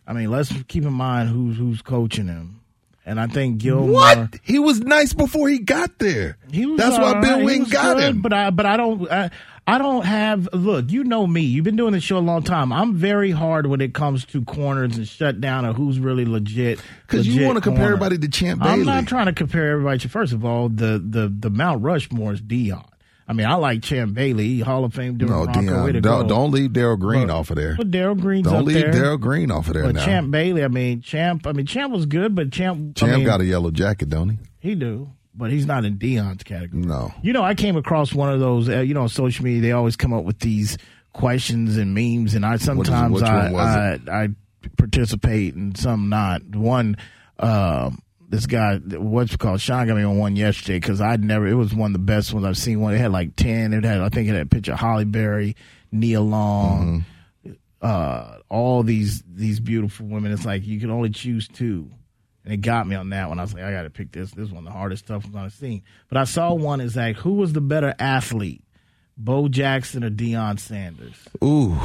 I mean, let's keep in mind who's who's coaching him. And I think Gilmore. What? He was nice before he got there. He was That's why all Bill Wing got good, him. But I, but I don't, I, I don't have. Look, you know me. You've been doing this show a long time. I'm very hard when it comes to corners and shut down or who's really legit. Because you want to compare everybody to Champ Bailey. I'm not trying to compare everybody. to First of all, the the the Mount Rushmore is Deion. I mean, I like Champ Bailey, Hall of Fame, no, Bronco, don't, don't leave Darrell Green But- off of there. But Darrell Green's Don't leave. Darrell Green off of there But now. Champ Bailey, I mean, Champ. I mean, Champ was good, but Champ. I Champ mean, got a yellow jacket, don't he? He do, but he's not in Deion's category. No. You know, I came across one of those. Uh, you know, on social media, they always come up with these questions and memes, and I sometimes I, was I I participate and some not. One, um, this guy, what's it called Sean got me on one yesterday because I'd never. It was one of the best ones I've seen. One it had like ten. It had I think it had a picture of Halle Berry, Nia Long, uh, all these these beautiful women. It's like you can only choose two. and it got me on that one. I was like, I got to pick this. This is one of the hardest stuff I've seen. But I saw one is like, who was the better athlete, Bo Jackson or Deion Sanders? Ooh.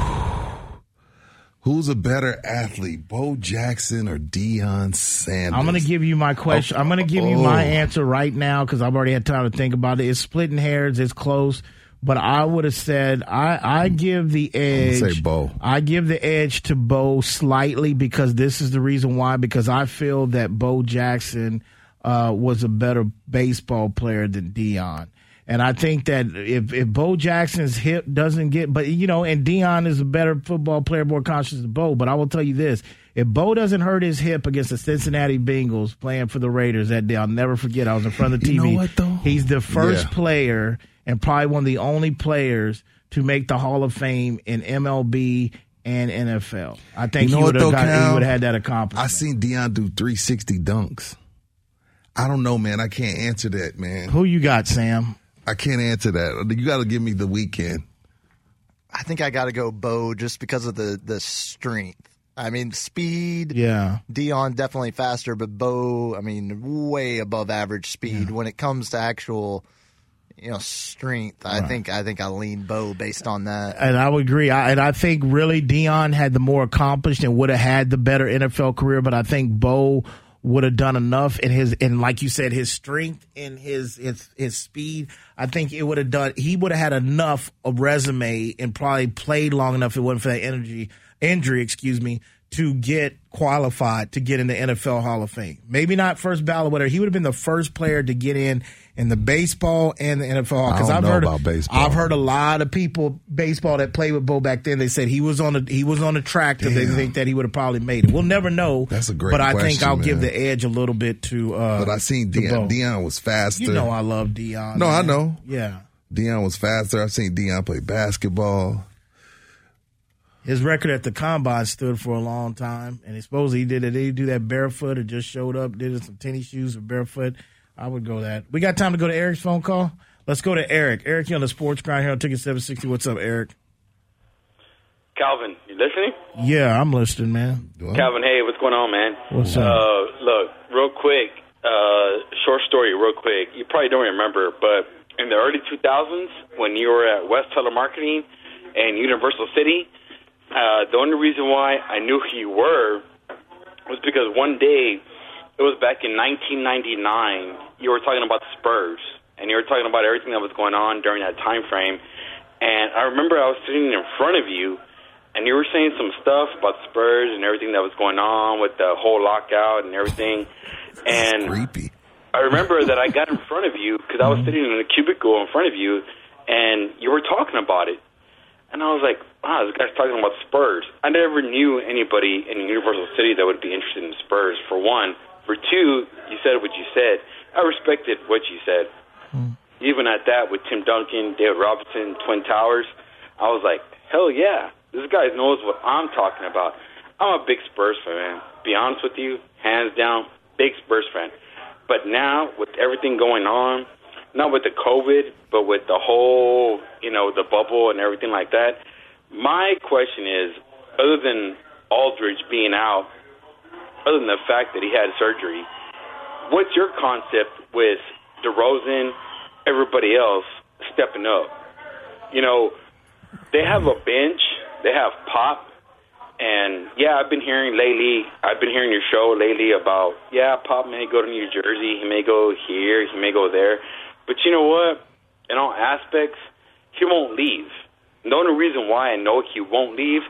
Who's a better athlete, Bo Jackson or Deion Sanders? I'm going to give you my question. I'm going to give you Oh. my answer right now because I've already had time to think about it. It's splitting hairs. It's close. But I would have said I, I give the edge. say Bo. I give the edge to Bo slightly because this is the reason why. Because I feel that Bo Jackson uh, was a better baseball player than Deion. And I think that if, if Bo Jackson's hip doesn't get, but you know, and Deion is a better football player, more conscious than Bo. But I will tell you this: if Bo doesn't hurt his hip against the Cincinnati Bengals playing for the Raiders that day, I'll never forget. I was in front of the You TV. know what, though? He's the first Yeah. player and probably one of the only players to make the Hall of Fame in MLB and NFL. I think You know he would have got, he Cal? would have had that accomplished. I seen Deion do 360 dunks. I don't know, man. I can't answer that, man. Who you got, Sam? I can't answer that. You got to give me the weekend. I think I got to go Bo just because of the the strength. I mean, speed. Yeah. Deion definitely faster, but Bo, I mean, way above average speed when it comes to actual, you know, strength. I Right. think I think I lean Bo based on that. And I would agree. I, and I think really Deion had the more accomplished and would have had the better NFL career. But I think Bo would have done enough in his and like you said, his strength and his his his speed. I think it would have done. He would have had enough a resume and probably played long enough. If it wasn't for that energy injury, excuse me, to get qualified to get in the NFL Hall of Fame. Maybe not first ballot, whatever. He would have been the first player to get in in the baseball and the NFL. Because I've heard about baseball. I've heard a lot of people baseball that played with Bo back then. They said he was on the he was on the track that they think that he would have probably made it. We'll never know. That's a great But I think I'll give the edge a little bit to. Uh, But I seen Deion. Deion was faster. You know I love Deion. No, I know. Yeah, Deion was faster. I've seen Deion play basketball. his record at the combine stood for a long time, and he supposedly he did it. Did he do that barefoot or just showed up, did it some tennis shoes or barefoot? I would go that. We got time to go to Eric's phone call. Let's go to Eric. Eric, you on the sports grind here on Ticket Seven Sixty. What's up, Eric? Calvin, you listening? Yeah, I'm listening, man. Calvin, hey, what's going on, man? What's up? Uh, look, real quick, uh, short story, real quick. You probably don't remember, but in the early 2000s, when you were at West Telemarketing and Universal City, uh, the only reason why I knew who you were was because one day, it was back in 1999, you were talking about the Spurs, and you were talking about everything that was going on during that time frame. And I remember I was sitting in front of you, and you were saying some stuff about the Spurs and everything that was going on with the whole lockout and everything. And creepy. I remember that I got in front of you because I was mm-hmm. sitting in a cubicle in front of you, and you were talking about it. And I was like, wow, this guy's talking about Spurs. I never knew anybody in Universal City that would be interested in Spurs, for one. For two, you said what you said. I respected what you said. Hmm. Even at that, with Tim Duncan, David Robinson, Twin Towers, I was like, hell yeah, this guy knows what I'm talking about. I'm a big Spurs fan, man. Be honest with you, hands down, big Spurs fan. But now, with everything going on, not with the COVID, but with the whole, you know, the bubble and everything like that, my question is, other than Aldridge being out, other than the fact that he had surgery, what's your concept with DeRozan, everybody else stepping up? You know, they have a bench, they have Pop, and yeah, I've been hearing lately, I've been hearing your show lately about, yeah, Pop may go to New Jersey, he may go here, he may go there. But you know what? In all aspects, he won't leave. The only reason why I know he won't leave,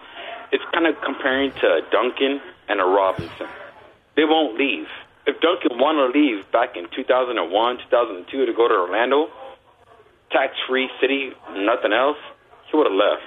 it's kind of comparing to a Duncan and a Robinson. They won't leave. If Duncan wanted to leave back in 2001, 2002 to go to Orlando, tax-free city, nothing else, he would have left.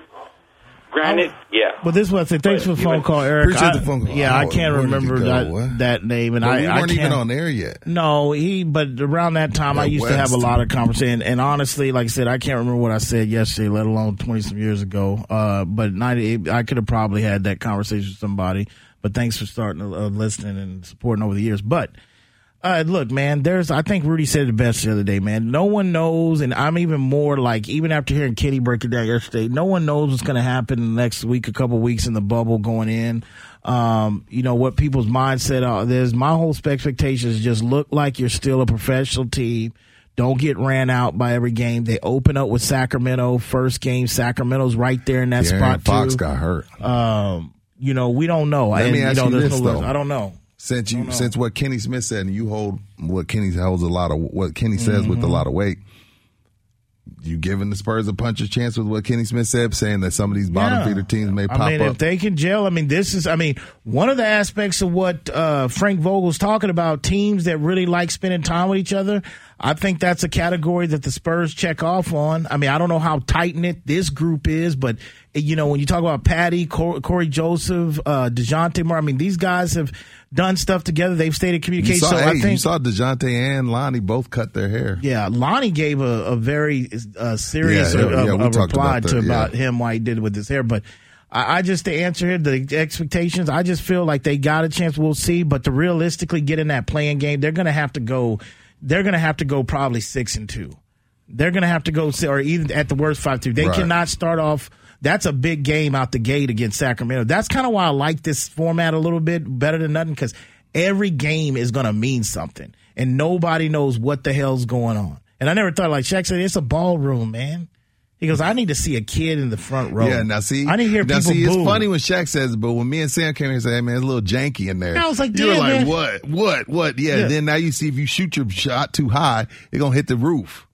Granted, yeah. Well, this was I thanks for the phone call, Eric. Appreciate I- the phone call. Yeah, I Oh, can't remember go? that What? that name, and But I we I weren't even can't- on air yet. No, he. But around that time, I Yeah, used to have a lot of conversation. And honestly, like I said, I can't remember what I said yesterday, let alone twenty some years ago. Uh, but ninety, I could have probably had that conversation with somebody. But thanks for starting uh, listening and supporting over the years. But uh, look, man, there's, I think Rudy said it best the other day, man. No one knows, and I'm even more like, even after hearing Kenny break it down yesterday, no one knows what's going to happen in the next week, a couple weeks in the bubble going in. um, you know what people's mindset are. There's my whole expectation is just look like you're still a professional team. Don't get ran out by every game. They open up with Sacramento first game. Sacramento's right there in that De'Aaron spot Fox too. got hurt. Um, you know we don't know. Let And, me ask know, you this no though. I don't know. Since you know. since what Kenny Smith said, and you hold what Kenny holds a lot of what Kenny says with a Mhm. lot of weight. You giving the Spurs a puncher's chance with what Kenny Smith said, saying that some of these bottom Yeah. feeder teams may pop I mean, up. if they can gel, I mean, this is, I mean, one of the aspects of what uh, Frank Vogel's talking about, teams that really like spending time with each other. I think that's a category that the Spurs check off on. I mean, I don't know how tight knit this group is, but you know, when you talk about Patty, Cor- Cory Joseph, uh, Dejounte Murray, I mean, these guys have done stuff together. They've stayed in communication. saw, so hey, I think you saw Dejounte and Lonnie both cut their hair. yeah, Lonnie gave a, a very uh, serious Yeah, yeah, uh, yeah, we uh, reply about to that, yeah. about him why he did it with his hair. But I, I just to answer here the expectations, I just feel like they got a chance. We'll see, but to realistically get in that playing game, they're going to have to go. They're going to have to go probably six and two. They're going to have to go or even at the worst five two. They Right. cannot start off. That's a big game out the gate against Sacramento. That's kind of why I like this format a little bit better than nothing because every game is going to mean something, and nobody knows what the hell's going on. And I never thought like Shaq said, it's a ballroom, man. He goes, I need to see a kid in the front row. Yeah, now see, I need to hear now people see, boo. it's funny when Shaq says it, but when me and Sam came here and said, "Hey man, it's a little janky in there," I was like, "You were "Damn, like, man." what, what, what?" Yeah. Yeah. Then now you see if you shoot your shot too high, it's gonna hit the roof.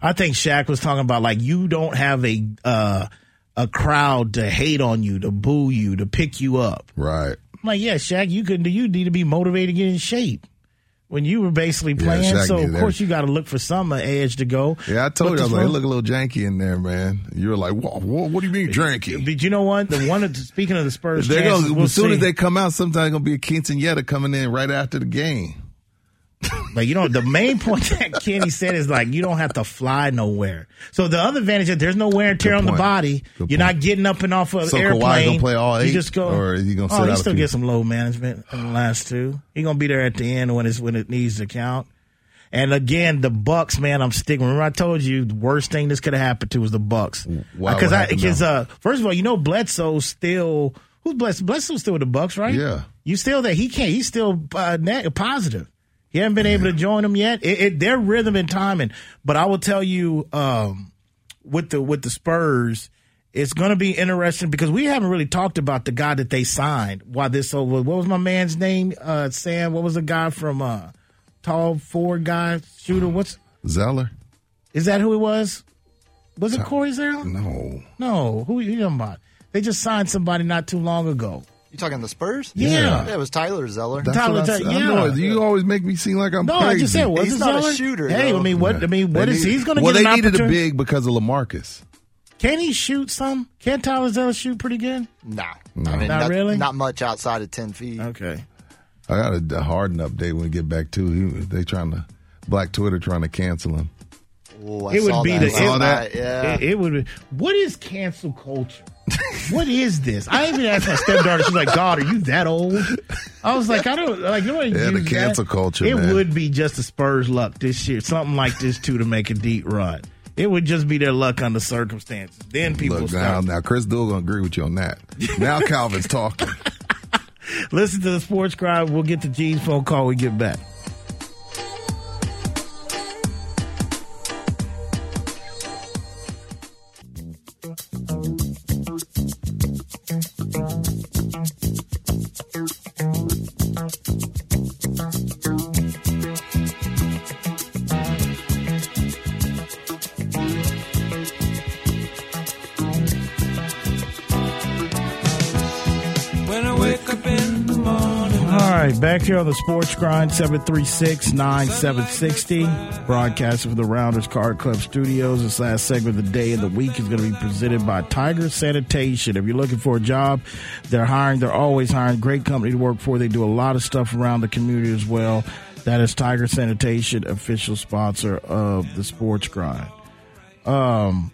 I think Shaq was talking about like you don't have a uh, a crowd to hate on you, to boo you, to pick you up. Right. I'm like, yeah, Shaq, you could you need to be motivated to get in shape. When you were basically playing, Shaq so of course you got to look for some uh, edge to go. Yeah, I told But you, I was like, it look a little janky in there, man. You were like, whoa, whoa, what do you mean janky? But you know what? The one that, speaking of the Spurs, chances, we'll as soon as they come out, sometimes gonna be a quinceanera coming in right after the game. But you know, the main point that Kenny said is like you don't have to fly nowhere. So the other advantage is there's no wear and tear on the body. Good You're not getting up and off of So airplane. Kawhi gonna play all You eight, just go, or he gonna oh, sit he still get some load management in the last two. He gonna be there at the end when it's when it needs to count. And again, the Bucks, man, I'm sticking. Remember, I told you the worst thing this could have happened to was the Bucks. Why? Because I because uh, first of all, you know Bledsoe still who's Bledsoe? Bledsoe's still with the Bucks, right? Yeah. You still there? He can't. He's still uh, net, positive. He hasn't been able to join them yet. It, it, their rhythm and timing. But I will tell you, um, with the with the Spurs, it's going to be interesting because we haven't really talked about the guy that they signed. Why this over? What was my man's name? Uh, Sam. What was the guy from uh, tall forward guy shooter? What's Zeller? is that who it was? Was it Corey Zeller? No. No. Who you talking about? They just signed somebody not too long ago. You talking the Spurs? Yeah. it was Tyler Zeller. That's Tyler what I, Ze- said. I yeah. know. You always make me seem like I'm No, crazy. I just said, was He's it not a Zeller? shooter, Hey, though. I mean, what? I mean, what They is need- he's going to Well, get they an needed a big because of Lamarcus. Can he shoot some? Can Tyler Zeller shoot pretty good? Nah. No. I mean, Not not, really? Not much outside of 10 feet. Okay. I got a, a Harden update when we get back to He, they trying to Black Twitter trying to cancel him. Oh, I it would be that the last it, night, yeah. It, it would. Be, what is cancel culture? What is this? I even asked my stepdaughter. She's like, "God, are you that old?" I was like, "I don't like." Nobody Yeah, the cancel that. culture, It man. would be just the Spurs' luck this year, something like this too, to make a deep run. It would just be their luck under circumstances. Then people Look now, now Chris Dull gonna agree with you on that. Now Calvin's talking. Listen to the Sports Grind. We'll get the G's phone call. We get back. Back here on the Sports Grind, 736 9760. Broadcasting from the Rounders Card Club Studios. This last segment of the day and the week is going to be presented by Tiger Sanitation. If you're looking for a job, they're hiring. They're always hiring. Great company to work for. They do a lot of stuff around the community as well. That is Tiger Sanitation, official sponsor of the Sports Grind. Um,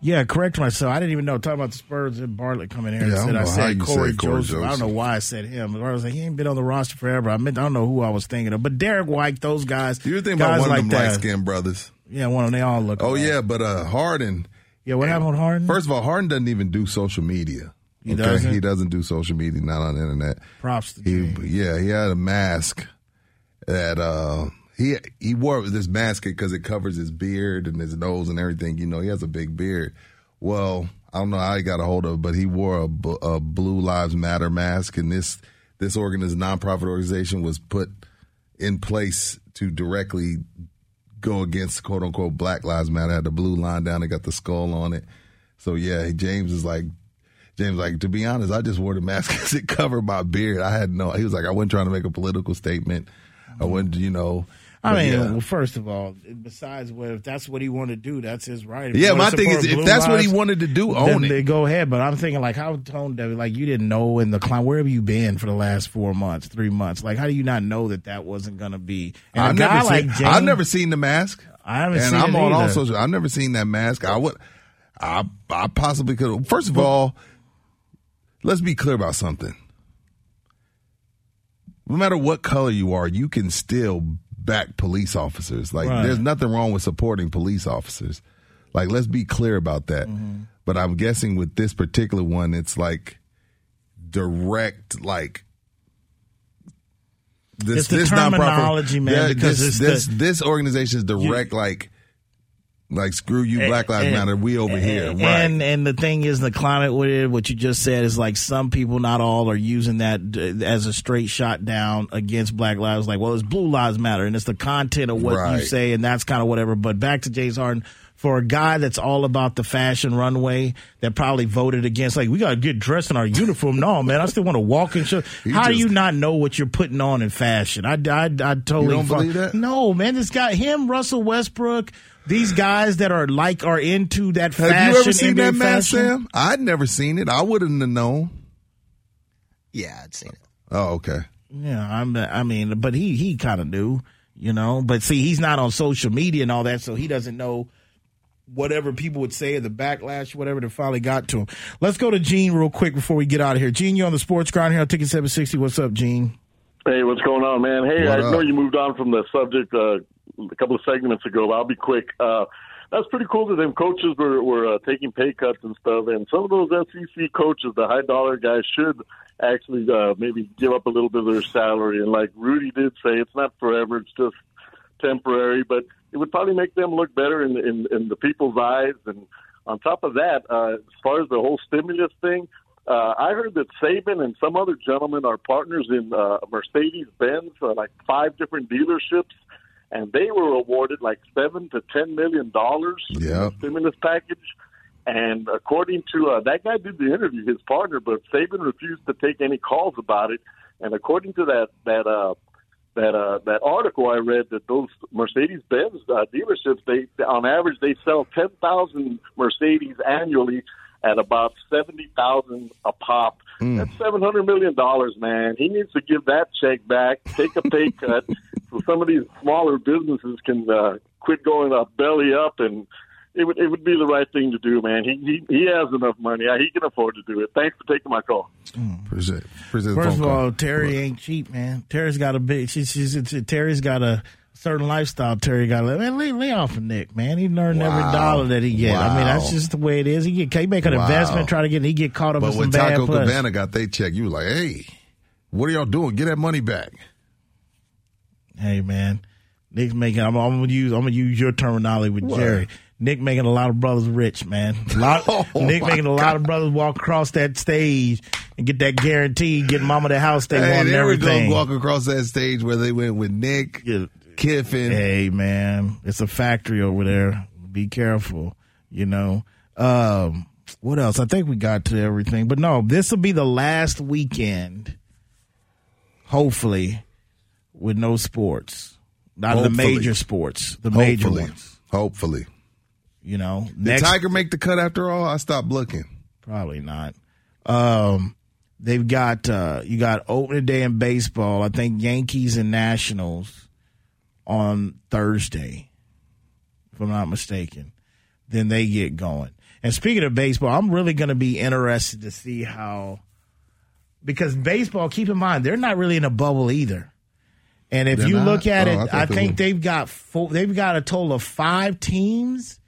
yeah, correct myself. I didn't even know. Talking about the Spurs and Bartlett coming here. Yeah, I said I said Corey said Cory Joseph. I don't know why I said him. I was like, he ain't been on the roster forever. I meant I don't know who I was thinking of, but Derrick White, those guys. You think guys about one like of them light skinned brothers? Yeah, one of them. They all look. Oh alike. yeah, but uh Harden. Yeah, what happened with Harden? First of all, Harden doesn't even do social media. He okay, doesn't? he doesn't do social media, not on the internet. Props to he, yeah, he had a mask that uh he he wore this mask because it covers his beard and his nose and everything. You know, he has a big beard. Well, I don't know how he got a hold of it, but he wore a, a Blue Lives Matter mask, and this this organization, nonprofit organization, was put in place to directly go against quote unquote Black Lives Matter. Had the blue line down, it got the skull on it. So yeah, James is like. James, like to be honest, I just wore the mask because it covered my beard. I had no. He was like, I wasn't trying to make a political statement. I wasn't, you know. I but mean, yeah. well, first of all, besides what if that's what he wanted to do, that's his right. If Yeah, my thing is, if that's what he wanted to do, then own it. they Go ahead, but I'm thinking like, how tone deaf? Like you didn't know in the climb. Where have you been for the last four months, three months? Like, how do you not know that that wasn't going to be? And I've never like seen. James, I've never seen the mask. I haven't and seen I'm on all social. I've never seen that mask. I would. I I possibly could. First of all, let's be clear about something. No matter what color you are, you can still back police officers. Like, Right. there's nothing wrong with supporting police officers. Like, let's be clear about that. Mm-hmm. But I'm guessing with this particular one, it's like direct, like this It's the this nonprofit- terminology, man, Yeah, because this this, the- this organization is direct, like like screw you, eh, Black Lives And- Matter. We over here, and, right? And and the thing is, the climate with it, what you just said is like some people, not all, are using that uh, as a straight shot down against Black Lives. Like, well, it's Blue Lives Matter, and it's the content of what you say, and that's kind of whatever. But back to James Harden. For a guy that's all about the fashion runway, that probably voted against, like, we got to get dressed in our uniform. No, man, I still want to walk and show. How do you not know what you're putting on in fashion? I, I, I totally don't fu- believe that? No, man, this guy, him, Russell Westbrook, these guys that are like are into that fashion. Have fashion. you ever seen NBA that mask, fashion. Sam? I'd never seen it. I wouldn't have known. Yeah, I'd seen it. Oh, okay. Yeah, I'm. I mean, but he he kind of knew, you know. But see, he's not on social media and all that, so he doesn't know whatever people would say or the backlash, whatever that finally got to him. Let's go to Gene real quick before we get out of here. Gene, you're on the Sports Grind here on Ticket Seven Sixty. What's up, Gene? Hey, what's going on, man? Hey, What I know you moved on from the subject uh, a couple of segments ago, but I'll be quick. Uh, that's pretty cool that them coaches were, were uh, taking pay cuts and stuff, and some of those SEC coaches, the high dollar guys, should actually uh, maybe give up a little bit of their salary. And like Rudy did say, it's not forever; it's just temporary, but it would probably make them look better in in, in the people's eyes. And on top of that, uh, as far as the whole stimulus thing, uh, I heard that Saban and some other gentlemen are partners in uh, Mercedes Benz, uh, like five different dealerships, and they were awarded like seven to ten million dollars Yeah. stimulus package. And according to uh, that guy, did the interview, his partner, but Saban refused to take any calls about it. And according to that that uh, that uh, that article I read, that those Mercedes Benz uh, dealerships, they on average they sell ten thousand Mercedes annually at about seventy thousand a pop. That's seven hundred million dollars, man. He needs to give that check back, take a pay cut, so some of these smaller businesses can uh, quit going uh, belly up and. It would it would be the right thing to do, man. He he, he has enough money. He can afford to do it. Thanks for taking my call. Appreciate, appreciate the First phone of call. all, Terry ain't cheap, man. Terry's got a big. She, she's it's, Terry's got a certain lifestyle. Terry got. Man, lay, lay off of Nick, man. He earned every dollar that he get. I mean, that's just the way it is. He get he make an Wow. investment, try to get. He get caught up But in when some bad Taco. Cabana got they check, you was like, hey, what are y'all doing? Get that money back. Hey, man, Nick's making. I'm, I'm gonna use. I'm gonna use your terminology with What? Jerry. Nick making a lot of brothers rich, man. Lot, Oh, Nick making a lot of brothers walk across that stage and get that guarantee, get mama the house they hey, want and everything. walk across that stage where they went with Nick, Kiffin. Hey man, it's a factory over there. Be careful, you know. Um, what else? I think we got to everything, but no, this will be the last weekend, hopefully, with no sports, not the major sports, the major Hopefully. ones. Hopefully. You know, Did Tiger make the cut after all? I stopped looking. Probably not. Um, they've got uh, you got opening day in baseball. I think Yankees and Nationals on Thursday, if I'm not mistaken. Then they get going. And speaking of baseball, I'm really going to be interested to see how because baseball. Keep in mind they're not really in a bubble either. And if They're you not? look at Oh, I it, thought I, think were. they've got four, they've got a total of five teams,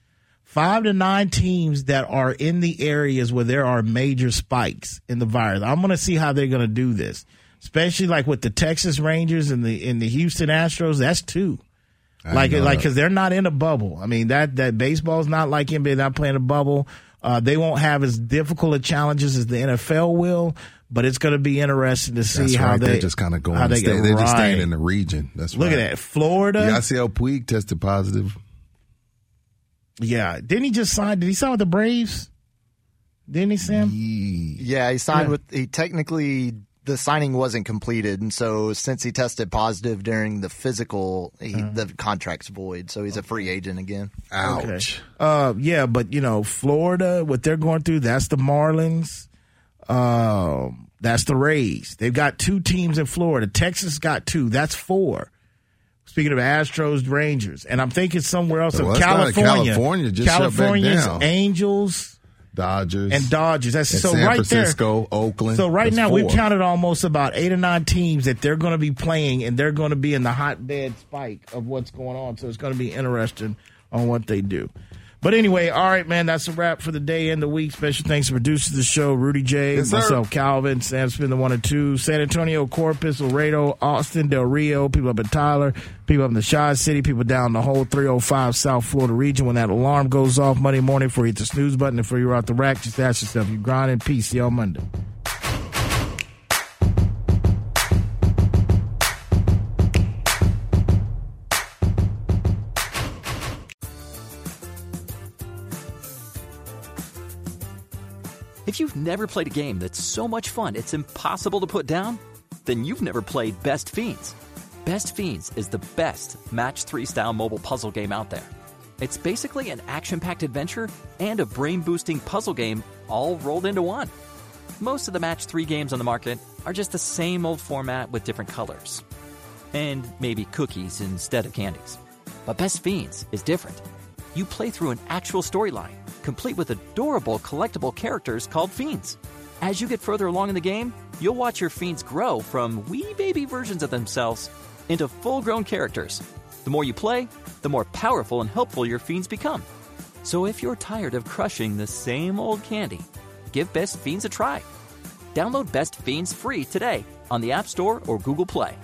five to nine teams that are in the areas where there are major spikes in the virus. I'm going to see how they're going to do this, especially like with the Texas Rangers and the in the Houston Astros. That's two. I Like, like, because they're not in a bubble. I mean, that that baseball's not like NBA. Not playing a bubble. Uh, they won't have as difficult of challenges as the NFL will, but it's going to be interesting to see That's how right. they They're just kind of going. how they stay, get they're just staying in the region. That's right. Look right. at that, Florida. Yeah, I see how Puig tested positive. Yeah, didn't he just sign? Did he sign with the Braves? Didn't he, Sam? Yeah, he signed Yeah. with. He technically the signing wasn't completed, and so since he tested positive during the physical, he, Uh-huh. the contract's void. So he's a free agent again. Okay. Uh, yeah, but you know, Florida, what they're going through, that's the Marlins. Um, that's the Rays. They've got two teams in Florida. Texas got two. That's four. Speaking of Astros, Rangers, and I'm thinking somewhere else. Well, of California, California just California's. Angels, Dodgers and Dodgers. That's and so San right Francisco, there. Oakland. So right now we've counted almost about eight or nine teams that they're going to be playing, and they're going to be in the hotbed spike of what's going on. So it's going to be interesting on what they do. But anyway, all right, man, that's a wrap for the day and the week. Special thanks to producers of the show, Rudy J, Yes, sir. myself, Calvin, Sam Spin, the one and two, San Antonio, Corpus, Laredo, Austin, Del Rio, people up in Tyler, people up in the Shaw City, people down the whole 305 South Florida region. When that alarm goes off Monday morning for you hit the snooze button and for you're out the rack, just ask yourself, you grind in peace. See on Monday. If you've never played a game that's so much fun it's impossible to put down, then you've never played Best Fiends. Best Fiends is the best Match 3 style mobile puzzle game out there. It's basically an action packed adventure and a brain boosting puzzle game all rolled into one. Most of the Match 3 games on the market are just the same old format with different colors. And maybe cookies instead of candies. But Best Fiends is different. You play through an actual storyline, complete with adorable collectible characters called Fiends. As you get further along in the game, you'll watch your Fiends grow from wee baby versions of themselves into full grown characters. The more you play, the more powerful and helpful your Fiends become. So if you're tired of crushing the same old candy, give Best Fiends a try. Download Best Fiends free today on the App Store or Google Play.